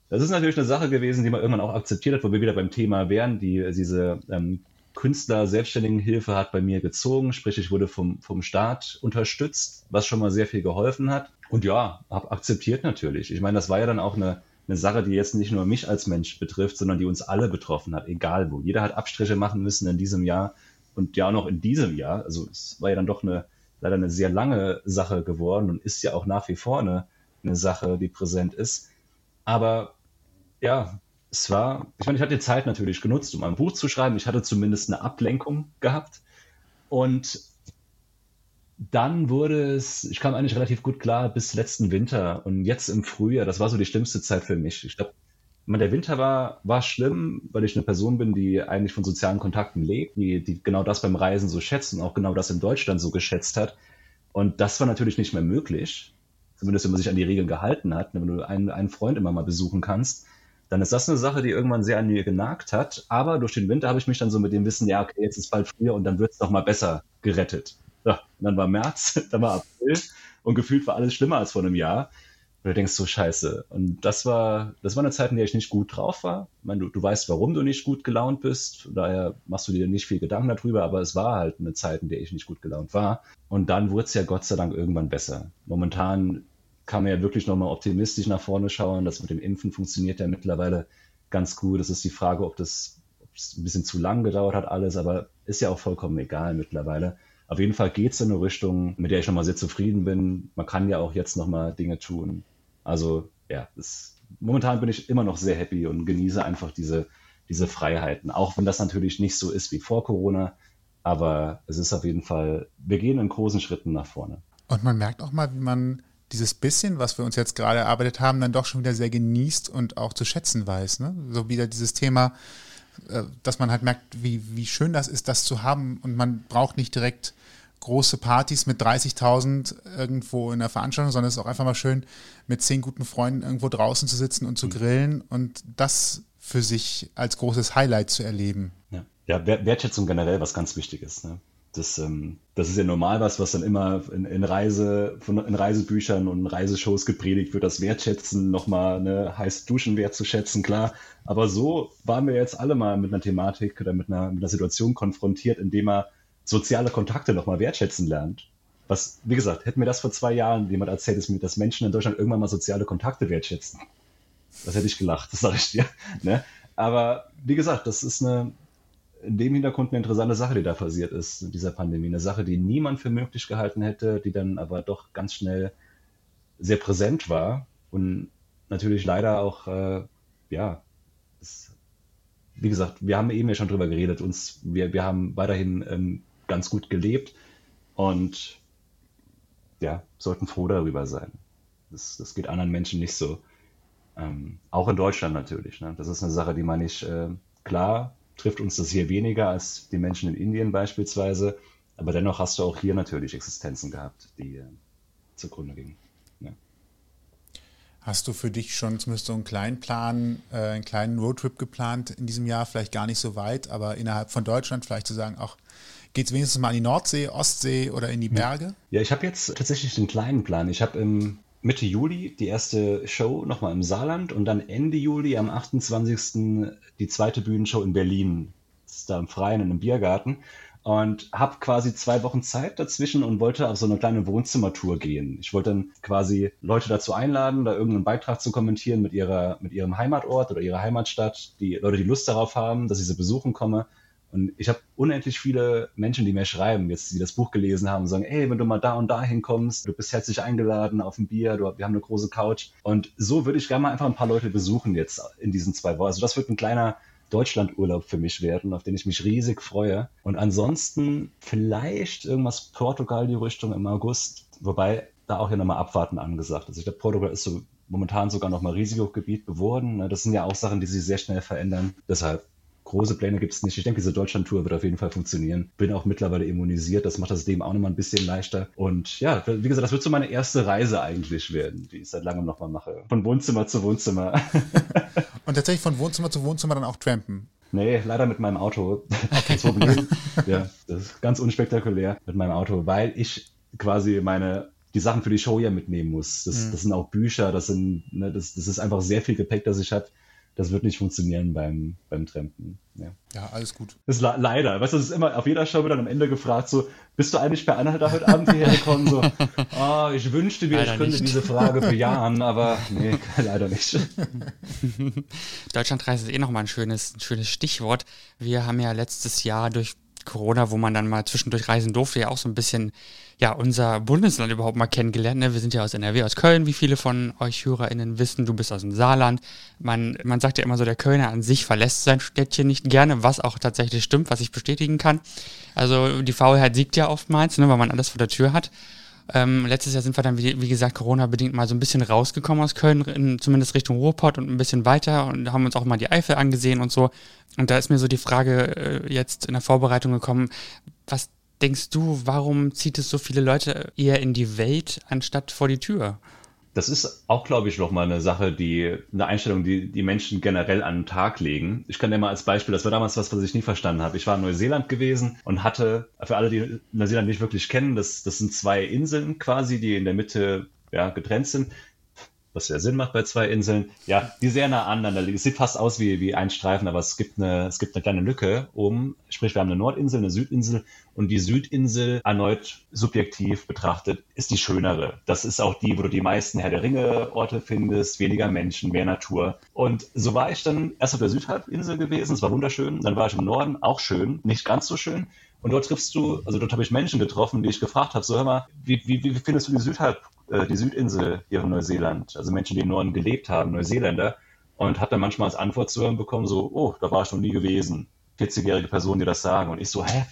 das ist natürlich eine Sache gewesen, die man irgendwann auch akzeptiert hat, wo wir wieder beim Thema wären. Die, diese ähm, Künstler-Selbstständigen-Hilfe hat bei mir gezogen, sprich, ich wurde vom, vom Staat unterstützt, was schon mal sehr viel geholfen hat. Und ja, habe akzeptiert natürlich. Ich meine, das war ja dann auch eine, eine Sache, die jetzt nicht nur mich als Mensch betrifft, sondern die uns alle betroffen hat, egal wo. Jeder hat Abstriche machen müssen in diesem Jahr und ja auch noch in diesem Jahr. Also es war ja dann doch eine leider eine sehr lange Sache geworden und ist ja auch nach wie vor eine, eine Sache, die präsent ist. Aber ja, es war, ich meine, ich hatte die Zeit natürlich genutzt, um ein Buch zu schreiben. Ich hatte zumindest eine Ablenkung gehabt. Und dann wurde es, ich kam eigentlich relativ gut klar bis letzten Winter und jetzt im Frühjahr, das war so die schlimmste Zeit für mich. Ich glaube, der Winter war, war schlimm, weil ich eine Person bin, die eigentlich von sozialen Kontakten lebt, die, die genau das beim Reisen so schätzt und auch genau das in Deutschland so geschätzt hat. Und das war natürlich nicht mehr möglich. Zumindest wenn man sich an die Regeln gehalten hat. Wenn du einen, einen Freund immer mal besuchen kannst, dann ist das eine Sache, die irgendwann sehr an mir genagt hat. Aber durch den Winter habe ich mich dann so mit dem Wissen, ja, okay, jetzt ist bald Frühjahr und dann wird es noch mal besser gerettet. Ja, und dann war März, *laughs* dann war April und gefühlt war alles schlimmer als vor einem Jahr. Und du denkst so, scheiße. Und das war, das war eine Zeit, in der ich nicht gut drauf war. Ich meine, du, du weißt, warum du nicht gut gelaunt bist. Daher machst du dir nicht viel Gedanken darüber, aber es war halt eine Zeit, in der ich nicht gut gelaunt war. Und dann wurde es ja Gott sei Dank irgendwann besser. Momentan kann man ja wirklich nochmal optimistisch nach vorne schauen. Das mit dem Impfen funktioniert ja mittlerweile ganz gut. Es ist die Frage, ob das ob es ein bisschen zu lang gedauert hat alles, aber ist ja auch vollkommen egal mittlerweile. Auf jeden Fall geht es in eine Richtung, mit der ich nochmal sehr zufrieden bin. Man kann ja auch jetzt nochmal Dinge tun, also ja, das, momentan bin ich immer noch sehr happy und genieße einfach diese, diese Freiheiten. Auch wenn das natürlich nicht so ist wie vor Corona, aber es ist auf jeden Fall, wir gehen in großen Schritten nach vorne. Und man merkt auch mal, wie man dieses bisschen, was wir uns jetzt gerade erarbeitet haben, dann doch schon wieder sehr genießt und auch zu schätzen weiß. Ne? So wieder dieses Thema, dass man halt merkt, wie, wie schön das ist, das zu haben und man braucht nicht direkt große Partys mit 30.000 irgendwo in der Veranstaltung, sondern es ist auch einfach mal schön, mit zehn guten Freunden irgendwo draußen zu sitzen und zu mhm. grillen und das für sich als großes Highlight zu erleben. Ja, ja Wertschätzung generell was ganz Wichtiges. Ne? Das, ähm, das ist ja normal was, was dann immer in, in, Reise, von, in Reisebüchern und Reiseshows gepredigt wird, das Wertschätzen, nochmal ne, heiß Duschen wertzuschätzen, klar. Aber so waren wir jetzt alle mal mit einer Thematik oder mit einer, mit einer Situation konfrontiert, in dem man soziale Kontakte nochmal wertschätzen lernt. Was, wie gesagt, hätte mir das vor zwei Jahren jemand erzählt, dass Menschen in Deutschland irgendwann mal soziale Kontakte wertschätzen. Das hätte ich gelacht, *laughs* das sage ich dir. Ne? Aber wie gesagt, das ist eine, in dem Hintergrund eine interessante Sache, die da passiert ist in dieser Pandemie. Eine Sache, die niemand für möglich gehalten hätte, die dann aber doch ganz schnell sehr präsent war und natürlich leider auch, äh, ja, das, wie gesagt, wir haben eben ja schon drüber geredet, uns, wir, wir haben weiterhin ähm, ganz gut gelebt und ja, sollten froh darüber sein. Das, das geht anderen Menschen nicht so. Ähm, auch in Deutschland natürlich. Ne? Das ist eine Sache, die man nicht, äh, klar, trifft uns das hier weniger als die Menschen in Indien beispielsweise, aber dennoch hast du auch hier natürlich Existenzen gehabt, die äh, zugrunde gingen. Ja. Hast du für dich schon zumindest so einen kleinen Plan, äh, einen kleinen Roadtrip geplant in diesem Jahr, vielleicht gar nicht so weit, aber innerhalb von Deutschland vielleicht zu sagen, auch Geht es wenigstens mal an die Nordsee, Ostsee oder in die Berge? Ja, ich habe jetzt tatsächlich einen kleinen Plan. Ich habe im Mitte Juli die erste Show nochmal im Saarland und dann Ende Juli am 28. die zweite Bühnenshow in Berlin. Das ist da im Freien in einem Biergarten. Und habe quasi zwei Wochen Zeit dazwischen und wollte auf so eine kleine Wohnzimmertour gehen. Ich wollte dann quasi Leute dazu einladen, da irgendeinen Beitrag zu kommentieren mit, ihrer, mit ihrem Heimatort oder ihrer Heimatstadt. Die Leute, die Lust darauf haben, dass ich sie besuchen komme Und ich habe unendlich viele Menschen, die mir schreiben, jetzt die das Buch gelesen haben, sagen, ey, wenn du mal da und da hinkommst, du bist herzlich eingeladen auf ein Bier, du, wir haben eine große Couch. Und so würde ich gerne mal einfach ein paar Leute besuchen jetzt in diesen zwei Wochen. Also das wird ein kleiner Deutschlandurlaub für mich werden, auf den ich mich riesig freue. Und ansonsten vielleicht irgendwas Portugal die Richtung im August, wobei da auch ja nochmal Abwarten angesagt ist. Ich glaube, Portugal ist so momentan sogar nochmal Risikogebiet geworden. Ne? Das sind ja auch Sachen, die sich sehr schnell verändern. Deshalb große Pläne gibt es nicht. Ich denke, diese Deutschland-Tour wird auf jeden Fall funktionieren. Bin auch mittlerweile immunisiert. Das macht das Leben auch nochmal ein bisschen leichter. Und ja, wie gesagt, das wird so meine erste Reise eigentlich werden, die ich seit langem nochmal mache. Von Wohnzimmer zu Wohnzimmer. *laughs* Und tatsächlich von Wohnzimmer zu Wohnzimmer dann auch trampen. Nee, leider mit meinem Auto. Das Problem. *laughs* ja, das ist ganz unspektakulär mit meinem Auto, weil ich quasi meine die Sachen für die Show ja mitnehmen muss. Das, mhm. das sind auch Bücher, das sind, ne, das, das ist einfach sehr viel Gepäck, das ich habe das wird nicht funktionieren beim, beim Trampen. Ja. ja, alles gut. Das ist leider. Weißt du, das ist immer auf jeder Show wird dann am Ende gefragt, so, bist du eigentlich per Anhalter heute Abend hierher gekommen? So, oh, *laughs* ich wünschte mir, leider ich könnte nicht. diese Frage bejahen, aber nee, *laughs* leider nicht. *laughs* Deutschlandreise ist eh nochmal ein schönes, ein schönes Stichwort. Wir haben ja letztes Jahr durch Corona, wo man dann mal zwischendurch reisen durfte, ja auch so ein bisschen ja, unser Bundesland überhaupt mal kennengelernt. Ne? Wir sind ja aus NRW, aus Köln, wie viele von euch HörerInnen wissen. Du bist aus dem Saarland. Man, man sagt ja immer so, der Kölner an sich verlässt sein Städtchen nicht gerne, was auch tatsächlich stimmt, was ich bestätigen kann. Also die Faulheit siegt ja oftmals, ne, weil man alles vor der Tür hat. Ähm, letztes Jahr sind wir dann, wie, wie gesagt, Corona-bedingt mal so ein bisschen rausgekommen aus Köln, in, zumindest Richtung Ruhrpott und ein bisschen weiter und haben uns auch mal die Eifel angesehen und so. Und da ist mir so die Frage äh, jetzt in der Vorbereitung gekommen, was denkst du, warum zieht es so viele Leute eher in die Welt anstatt vor die Tür? Das ist auch, glaube ich, nochmal eine Sache, die, eine Einstellung, die die Menschen generell an den Tag legen. Ich kann dir mal als Beispiel, das war damals was, was ich nie verstanden habe. Ich war in Neuseeland gewesen und hatte, für alle, die Neuseeland nicht wirklich kennen, das, das sind zwei Inseln quasi, die in der Mitte ja, getrennt sind was ja Sinn macht bei zwei Inseln. Ja, die sehr nah aneinander liegen. Es sieht fast aus wie, wie ein Streifen, aber es gibt eine, es gibt eine kleine Lücke um, sprich, wir haben eine Nordinsel, eine Südinsel und die Südinsel erneut subjektiv betrachtet ist die schönere. Das ist auch die, wo du die meisten Herr der Ringe Orte findest, weniger Menschen, mehr Natur. Und so war ich dann erst auf der Südhalbinsel gewesen, es war wunderschön. Dann war ich im Norden, auch schön, nicht ganz so schön. Und dort triffst du, also dort habe ich Menschen getroffen, die ich gefragt habe, so hör mal, wie, wie, wie findest du die Südhalb, äh, die Südinsel hier in Neuseeland? Also Menschen, die im Norden gelebt haben, Neuseeländer. Und habe dann manchmal als Antwort zu hören bekommen, so, oh, da war ich noch nie gewesen. 40-jährige Personen, die das sagen. Und ich so, hä?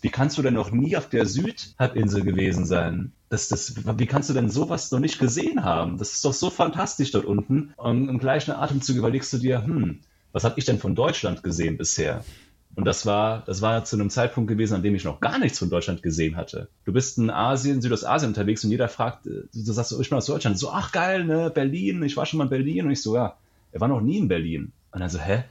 Wie kannst du denn noch nie auf der Südhalbinsel gewesen sein? Das, das, wie kannst du denn sowas noch nicht gesehen haben? Das ist doch so fantastisch dort unten. Und im gleichen Atemzug überlegst du dir, hm, was habe ich denn von Deutschland gesehen bisher? Und das war, das war zu einem Zeitpunkt gewesen, an dem ich noch gar nichts von Deutschland gesehen hatte. Du bist in Asien, Südostasien unterwegs und jeder fragt, äh, du sagst so, ich bin aus Deutschland. So, ach geil, ne, Berlin, ich war schon mal in Berlin. Und ich so, ja, er war noch nie in Berlin. Und dann so, hä?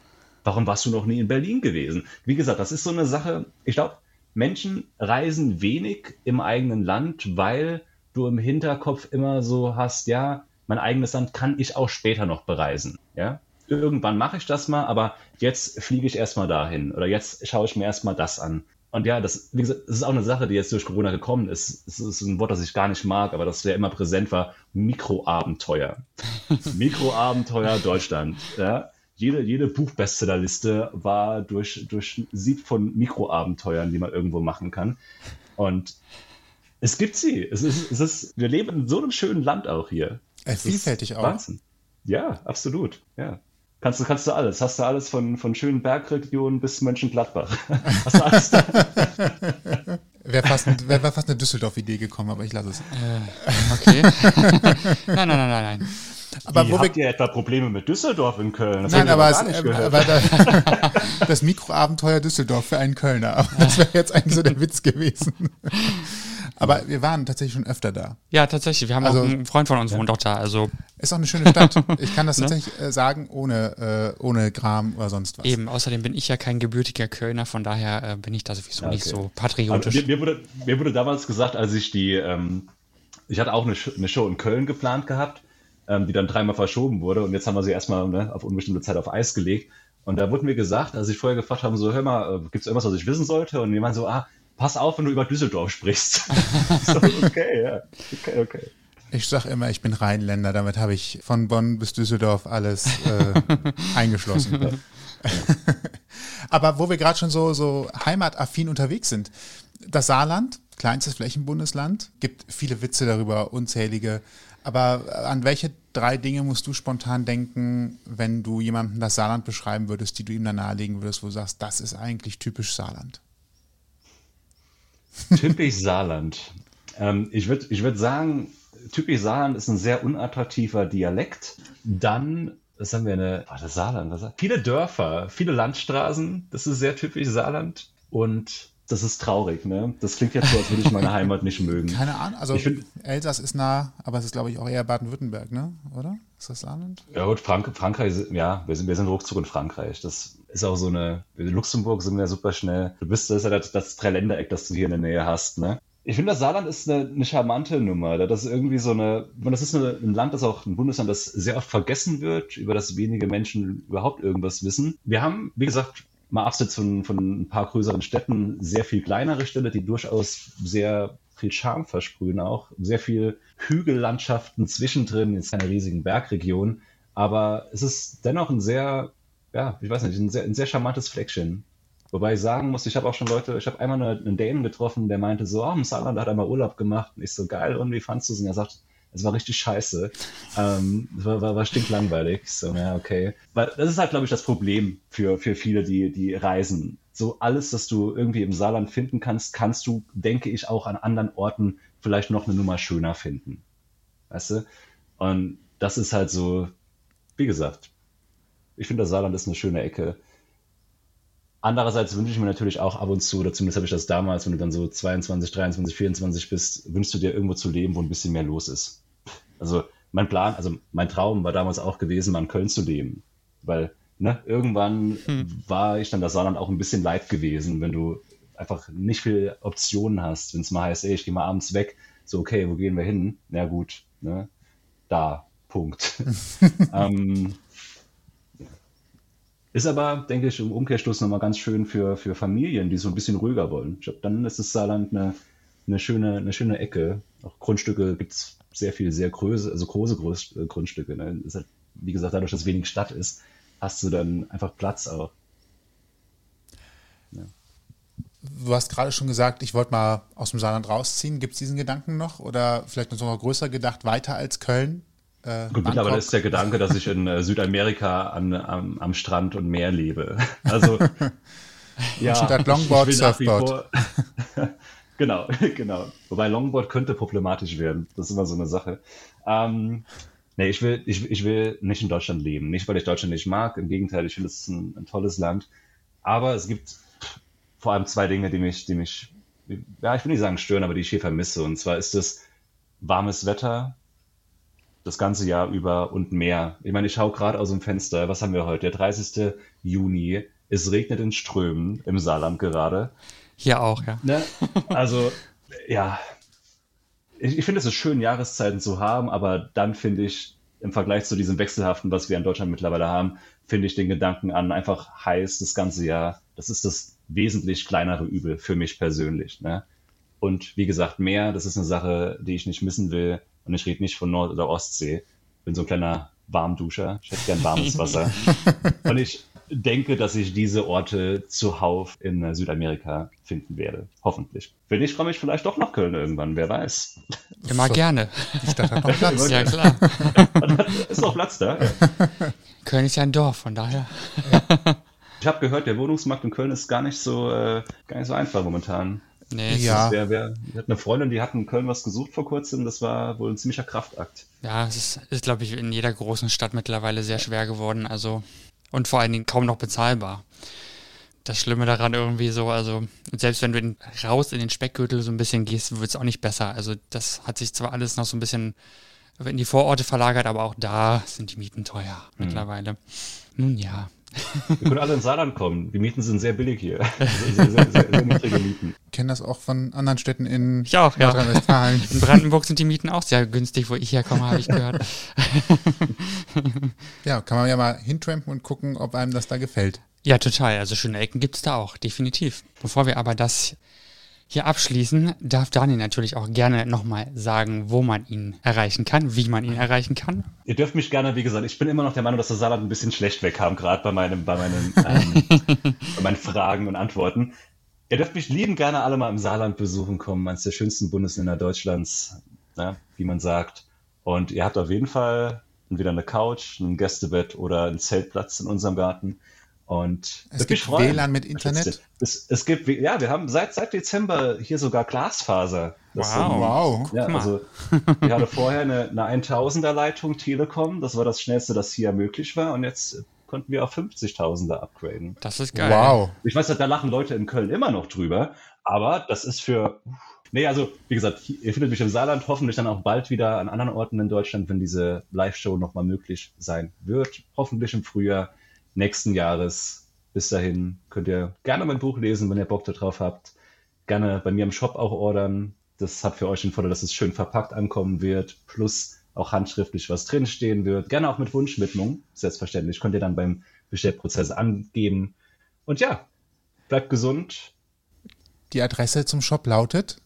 Warum warst du noch nie in Berlin gewesen? Wie gesagt, das ist so eine Sache, ich glaube, Menschen reisen wenig im eigenen Land, weil du im Hinterkopf immer so hast, ja, mein eigenes Land kann ich auch später noch bereisen. Ja, irgendwann mache ich das mal, aber jetzt fliege ich erstmal dahin oder jetzt schaue ich mir erstmal das an. Und ja, das, wie gesagt, das ist auch eine Sache, die jetzt durch Corona gekommen ist. Es ist ein Wort, das ich gar nicht mag, aber das ja immer präsent war. Mikroabenteuer. *laughs* Mikroabenteuer Deutschland. Ja? Jede, jede Buchbestsellerliste war durch, durch Sieb von Mikroabenteuern, die man irgendwo machen kann. Und es gibt sie. Es ist, es ist, wir leben in so einem schönen Land auch hier. Äh, vielfältig auch. Wahnsinn. Ja, absolut. Ja. Kannst du, kannst du alles. Hast du alles von, von schönen Bergregionen bis Mönchengladbach. *laughs* Hast du alles da? Wäre fast, wär fast eine Düsseldorf-Idee gekommen, aber ich lasse es. Äh, okay. *laughs* nein, nein, nein, nein, nein. Aber Wie, wo habt ihr etwa Probleme mit Düsseldorf in Köln? Das Nein, aber, es, aber da, *laughs* das Mikroabenteuer Düsseldorf für einen Kölner. Aber das wäre jetzt eigentlich so der Witz gewesen. Aber wir waren tatsächlich schon öfter da. Ja, tatsächlich. Wir haben also, auch einen Freund von uns ja. wohnt auch da. Also ist auch eine schöne Stadt. *laughs* Ich kann das ne? tatsächlich äh, sagen, ohne, äh, ohne Gram oder sonst was. Eben, außerdem bin ich ja kein gebürtiger Kölner, von daher äh, bin ich da sowieso okay. nicht so patriotisch. Mir, mir, wurde, mir wurde damals gesagt, als ich die, ähm, ich hatte auch eine, eine Show in Köln geplant gehabt ähm, die dann dreimal verschoben wurde. Und jetzt haben wir sie erstmal ne, auf unbestimmte Zeit auf Eis gelegt. Und da wurde mir gesagt, als ich vorher gefragt habe, so, hör mal, äh, gibt es irgendwas, was ich wissen sollte? Und jemand so, ah, pass auf, wenn du über Düsseldorf sprichst. *laughs* *laughs* so, okay, ja. Okay, okay. Ich sag immer, ich bin Rheinländer, damit habe ich von Bonn bis Düsseldorf alles äh, *laughs* eingeschlossen. Aber wo wir gerade schon so, so heimataffin unterwegs sind, das Saarland, kleinstes Flächenbundesland, gibt viele Witze darüber, unzählige. Aber an welche drei Dinge musst du spontan denken, wenn du jemandem das Saarland beschreiben würdest, die du ihm dann nahelegen würdest, wo du sagst, das ist eigentlich typisch Saarland? Typisch Saarland. Ähm, ich würde ich würd sagen, typisch Saarland ist ein sehr unattraktiver Dialekt. Dann, was haben wir eine, warte, Saarland, was, viele Dörfer, viele Landstraßen, das ist sehr typisch Saarland. Und das ist traurig, ne? Das klingt jetzt so, als würde ich meine Heimat nicht mögen. Keine Ahnung, also Ich find- Elsass ist nah, aber es ist, glaube ich, auch eher Baden-Württemberg, ne? Oder? Ist das Saarland? Ja gut, Frank Frankreich, ja, wir sind, wir sind ruckzuck in Frankreich. Das ist auch so eine, in Luxemburg sind wir super schnell. Du bist, das ist ja das, das Dreiländereck, das du hier in der Nähe hast, ne? Ich finde, das Saarland ist eine, eine charmante Nummer. Das ist irgendwie so eine, das ist eine, ein Land, das auch ein Bundesland, das sehr oft vergessen wird, über das wenige Menschen überhaupt irgendwas wissen. Wir haben, wie gesagt, mal abseits von, von ein paar größeren Städten, sehr viel kleinere Städte, die durchaus sehr viel Charme versprühen auch. Sehr viel Hügellandschaften zwischendrin, jetzt keine riesigen Bergregionen. Aber es ist dennoch ein sehr, ja, ich weiß nicht, ein sehr, ein sehr charmantes Fleckchen. Wobei ich sagen muss, ich habe auch schon Leute, ich habe einmal eine- einen Dänen getroffen, der meinte so, oh, im Saarland hat er mal Urlaub gemacht. Und ich so, geil, und wie fandst du es? Und er sagt, es war richtig scheiße. Ähm, es war, war, war stinklangweilig. So, ja, okay. Weil das ist halt, glaube ich, das Problem für, für viele, die, die reisen. So alles, das du irgendwie im Saarland finden kannst, kannst du, denke ich, auch an anderen Orten vielleicht noch eine Nummer schöner finden. Weißt du? Und das ist halt so, wie gesagt, ich finde, das Saarland ist eine schöne Ecke. Andererseits wünsche ich mir natürlich auch ab und zu, oder zumindest habe ich das damals, wenn du dann so 22, 23, 24 bist, wünschst du dir irgendwo zu leben, wo ein bisschen mehr los ist. Also mein Plan, also mein Traum war damals auch gewesen, mal in Köln zu leben. Weil ne, irgendwann war ich dann das Saarland auch ein bisschen leid gewesen, wenn du einfach nicht viele Optionen hast, wenn es mal heißt, ey, ich gehe mal abends weg, so okay, wo gehen wir hin? Na gut, ne? Da, Punkt. *laughs* ähm, ist aber, denke ich, im Umkehrschluss nochmal ganz schön für, für Familien, die so ein bisschen ruhiger wollen. Ich glaub, dann ist das Saarland eine, eine, schöne, eine schöne Ecke. Auch Grundstücke gibt es sehr viel, sehr große, also große Groß, äh, Grundstücke. Ne? Halt, wie gesagt, dadurch, dass wenig Stadt ist, hast du dann einfach Platz auch. Du hast gerade schon gesagt, ich wollte mal aus dem Saarland rausziehen. Gibt es diesen Gedanken noch? Oder vielleicht noch größer gedacht, weiter als Köln? Äh, Gut, mittlerweile ist der Gedanke, dass ich in äh, Südamerika an, am, am Strand und Meer lebe. Also, *laughs* ja, statt Longboard, ich nach wie Surfboard. *laughs* genau, *laughs* genau. Wobei Longboard könnte problematisch werden. Das ist immer so eine Sache. Ähm, nee, ich will, ich, ich will nicht in Deutschland leben. Nicht, weil ich Deutschland nicht mag. Im Gegenteil, ich finde es ist ein, ein tolles Land. Aber es gibt vor allem zwei Dinge, die mich, die mich, ja, ich will nicht sagen stören, aber die ich hier vermisse. Und zwar ist es warmes Wetter, das ganze Jahr über und mehr. Ich meine, ich schaue gerade aus dem Fenster. Was haben wir heute? Der 30. Juni. Es regnet in Strömen im Saarland gerade. Hier auch, ja. Ne? Also, ja. Ich, ich finde es ist schön, Jahreszeiten zu haben, aber dann finde ich, im Vergleich zu diesem Wechselhaften, was wir in Deutschland mittlerweile haben, finde ich den Gedanken an einfach heiß das ganze Jahr. Das ist das wesentlich kleinere Übel für mich persönlich. Ne? Und wie gesagt, mehr, das ist eine Sache, die ich nicht missen will. Und ich rede nicht von Nord- oder Ostsee. Bin so ein kleiner Warmduscher. Ich hätte gern warmes Wasser. *laughs* Und ich denke, dass ich diese Orte zuhauf in Südamerika finden werde. Hoffentlich. Wenn nicht, komme ich vielleicht doch nach Köln irgendwann. Wer weiß. Immer So. gerne. Die Stadt hat noch Platz. Ja, klar. ist noch Platz da. *laughs* Köln ist ja ein Dorf, von daher. Ich habe gehört, der Wohnungsmarkt in Köln ist gar nicht so, äh, gar nicht so einfach momentan. Nee, Ja. Wer, wer, ich hatte eine Freundin, die hat in Köln was gesucht vor kurzem. Das war wohl ein ziemlicher Kraftakt. ja, es ist, ist glaube ich, in jeder großen Stadt mittlerweile sehr schwer geworden. Also, und vor allen Dingen kaum noch bezahlbar. Das Schlimme daran irgendwie so, also selbst wenn du raus in den Speckgürtel so ein bisschen gehst, wird es auch nicht besser. Also das hat sich zwar alles noch so ein bisschen in die Vororte verlagert, aber auch da sind die Mieten teuer mittlerweile. Nun ja. Wir können alle ins Saarland kommen. Die Mieten sind sehr billig hier. Sehr, sehr, sehr, sehr niedrige Mieten. Ich kenne das auch von anderen Städten in Ich auch, ja. Nordrhein-Westfalen. In Brandenburg sind die Mieten auch sehr günstig, wo ich herkomme, habe ich gehört. *laughs* Ja, kann man ja mal hintrampen und gucken, ob einem das da gefällt. Ja, total. Also schöne Ecken gibt es da auch, definitiv. Bevor wir aber das Hier abschließen darf Daniel natürlich auch gerne nochmal sagen, wo man ihn erreichen kann, wie man ihn erreichen kann. Ihr dürft mich gerne, wie gesagt, ich bin immer noch der Meinung, dass der Saarland ein bisschen schlecht wegkam, gerade bei, meinem, bei, meinen, *laughs* ähm, bei meinen Fragen und Antworten. Ihr dürft mich lieben gerne alle mal im Saarland besuchen kommen, eines der schönsten Bundesländer Deutschlands, ne, wie man sagt. Und ihr habt auf jeden Fall entweder eine Couch, ein Gästebett oder einen Zeltplatz in unserem Garten. Und es gibt WLAN mit Internet. Es, es, gibt, ja, wir haben seit, seit Dezember hier sogar Glasfaser. Das wow. Sind, wow. Ja, also wir hatten vorher eine, eine 1000er Leitung Telekom. Das war das schnellste, das hier möglich war. Und jetzt konnten wir auf 50.000er upgraden. Das ist geil. Wow. Ich weiß, da lachen Leute in Köln immer noch drüber. Aber das ist für, Nee, also wie gesagt, ihr findet mich im Saarland, hoffentlich dann auch bald wieder an anderen Orten in Deutschland, wenn diese Live-Show nochmal möglich sein wird. Hoffentlich im Frühjahr nächsten Jahres. Bis dahin könnt ihr gerne mein Buch lesen, wenn ihr Bock darauf habt. Gerne bei mir im Shop auch ordern. Das hat für euch den Vorteil, dass es schön verpackt ankommen wird, plus auch handschriftlich was drinstehen wird. Gerne auch mit Wunschwidmung, selbstverständlich. Könnt ihr dann beim Bestellprozess angeben. Und ja, bleibt gesund. Die Adresse zum Shop lautet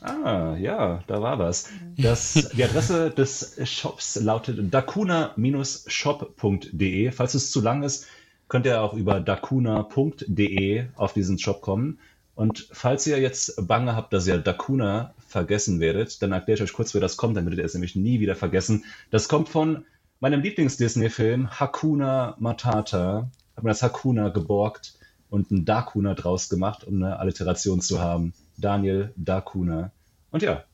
Ah, ja, da war was. Das, die Adresse des Shops lautet dakuna-shop.de. Falls es zu lang ist, könnt ihr auch über dakuna.de auf diesen Shop kommen. Und falls ihr jetzt Bange habt, dass ihr Dakuna vergessen werdet, dann erkläre ich euch kurz, wie das kommt, dann werdet ihr es nämlich nie wieder vergessen. Das kommt von meinem Lieblings-Disney-Film Hakuna Matata. Hab mir das Hakuna geborgt und ein Dakuna draus gemacht, um eine Alliteration zu haben. Daniel Dakuna. Und ja,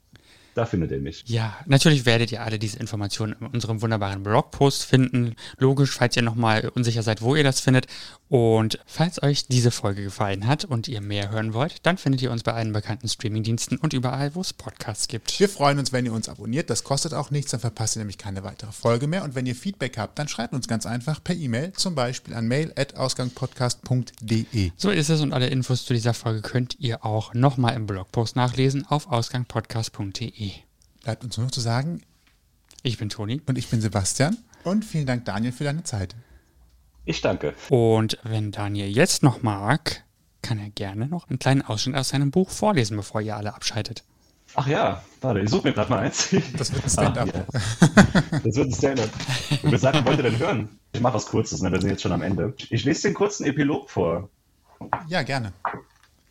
da findet ihr mich. Ja, natürlich werdet ihr alle diese Informationen in unserem wunderbaren Blogpost finden. Logisch, falls ihr nochmal unsicher seid, wo ihr das findet. Und falls euch diese Folge gefallen hat und ihr mehr hören wollt, dann findet ihr uns bei allen bekannten Streamingdiensten und überall, wo es Podcasts gibt. Wir freuen uns, wenn ihr uns abonniert. Das kostet auch nichts, dann verpasst ihr nämlich keine weitere Folge mehr. Und wenn ihr Feedback habt, dann schreibt uns ganz einfach per E-Mail, zum Beispiel an mail.ausgangpodcast.de. So ist es und alle Infos zu dieser Folge könnt ihr auch nochmal im Blogpost nachlesen auf ausgangpodcast.de. Bleibt uns nur noch zu sagen, ich bin Toni. Und ich bin Sebastian. Und vielen Dank, Daniel, für deine Zeit. Ich danke. Und wenn Daniel jetzt noch mag, kann er gerne noch einen kleinen Ausschnitt aus seinem Buch vorlesen, bevor ihr alle abschaltet. Ach ja, warte, ich suche mir gerade mal eins. Das wird ein Stand-up. Ja. Das wird ein Stand-up. Wir sagen, wollt ihr denn hören? Ich mache was Kurzes, ne? wir sind jetzt schon am Ende. Ich lese den kurzen Epilog vor. Ja, gerne.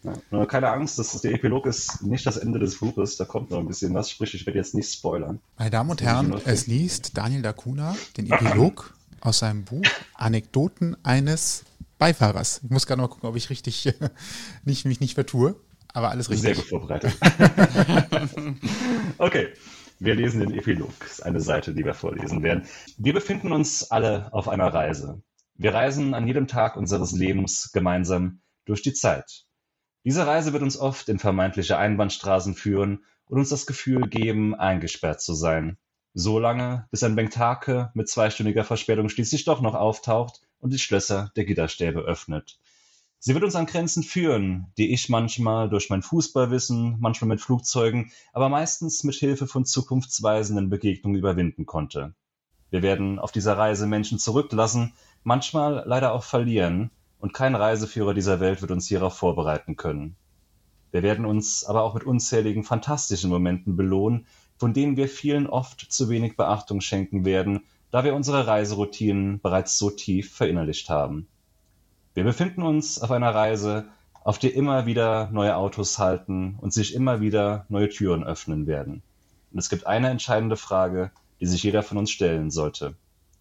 Ja, keine Angst, das ist, der Epilog ist nicht das Ende des Buches, da kommt noch ein bisschen was, sprich, ich werde jetzt nicht spoilern. Meine Damen und Herren, es liest Daniel Dacuna den Epilog aus seinem Buch Anekdoten eines Beifahrers. Ich muss gerade mal gucken, ob ich richtig *laughs* nicht, mich nicht vertue, aber alles richtig. Sehr gut vorbereitet. *laughs* okay. Wir lesen den Epilog. Das ist eine Seite, die wir vorlesen werden. Wir befinden uns alle auf einer Reise. Wir reisen an jedem Tag unseres Lebens gemeinsam durch die Zeit. Diese Reise wird uns oft in vermeintliche Einbahnstraßen führen und uns das Gefühl geben, eingesperrt zu sein. So lange, bis ein Bengtake mit zweistündiger Verspätung schließlich doch noch auftaucht und die Schlösser der Gitterstäbe öffnet. Sie wird uns an Grenzen führen, die ich manchmal durch mein Fußballwissen, manchmal mit Flugzeugen, aber meistens mit Hilfe von zukunftsweisenden Begegnungen überwinden konnte. Wir werden auf dieser Reise Menschen zurücklassen, manchmal leider auch verlieren, und kein Reiseführer dieser Welt wird uns hierauf vorbereiten können. Wir werden uns aber auch mit unzähligen fantastischen Momenten belohnen, von denen wir vielen oft zu wenig Beachtung schenken werden, da wir unsere Reiseroutinen bereits so tief verinnerlicht haben. Wir befinden uns auf einer Reise, auf der immer wieder neue Autos halten und sich immer wieder neue Türen öffnen werden. Und es gibt eine entscheidende Frage, die sich jeder von uns stellen sollte.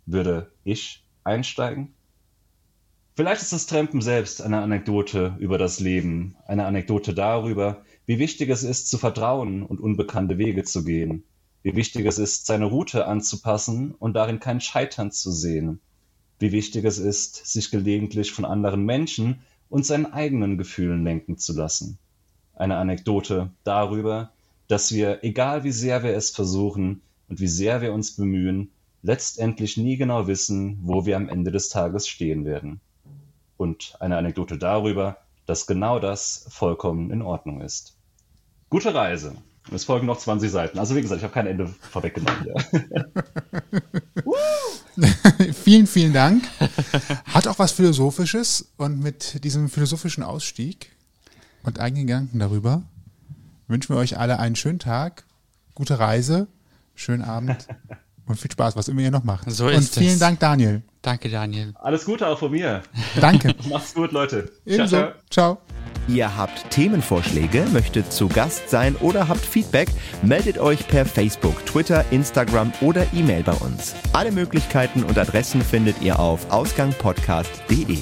Würde ich einsteigen? Vielleicht ist das Trampen selbst eine Anekdote über das Leben, eine Anekdote darüber, wie wichtig es ist, zu vertrauen und unbekannte Wege zu gehen, wie wichtig es ist, seine Route anzupassen und darin kein Scheitern zu sehen, wie wichtig es ist, sich gelegentlich von anderen Menschen und seinen eigenen Gefühlen lenken zu lassen. Eine Anekdote darüber, dass wir, egal wie sehr wir es versuchen und wie sehr wir uns bemühen, letztendlich nie genau wissen, wo wir am Ende des Tages stehen werden und eine Anekdote darüber, dass genau das vollkommen in Ordnung ist. Gute Reise. Es folgen noch 20 Seiten. Also wie gesagt, ich habe kein Ende vorweggenommen. *laughs* *laughs* Vielen, vielen Dank. Hat auch was Philosophisches und mit diesem philosophischen Ausstieg und eigenen Gedanken darüber wünschen wir euch alle einen schönen Tag, gute Reise, schönen Abend *laughs* und viel Spaß, was immer ihr noch macht. So und ist vielen es. Dank, Daniel. Danke, Daniel. Alles Gute auch von mir. Danke. *laughs* Macht's gut, Leute. Ebenso. Ciao. Ihr habt Themenvorschläge, möchtet zu Gast sein oder habt Feedback, meldet euch per Facebook, Twitter, Instagram oder E-Mail bei uns. Alle Möglichkeiten und Adressen findet ihr auf ausgangpodcast.de.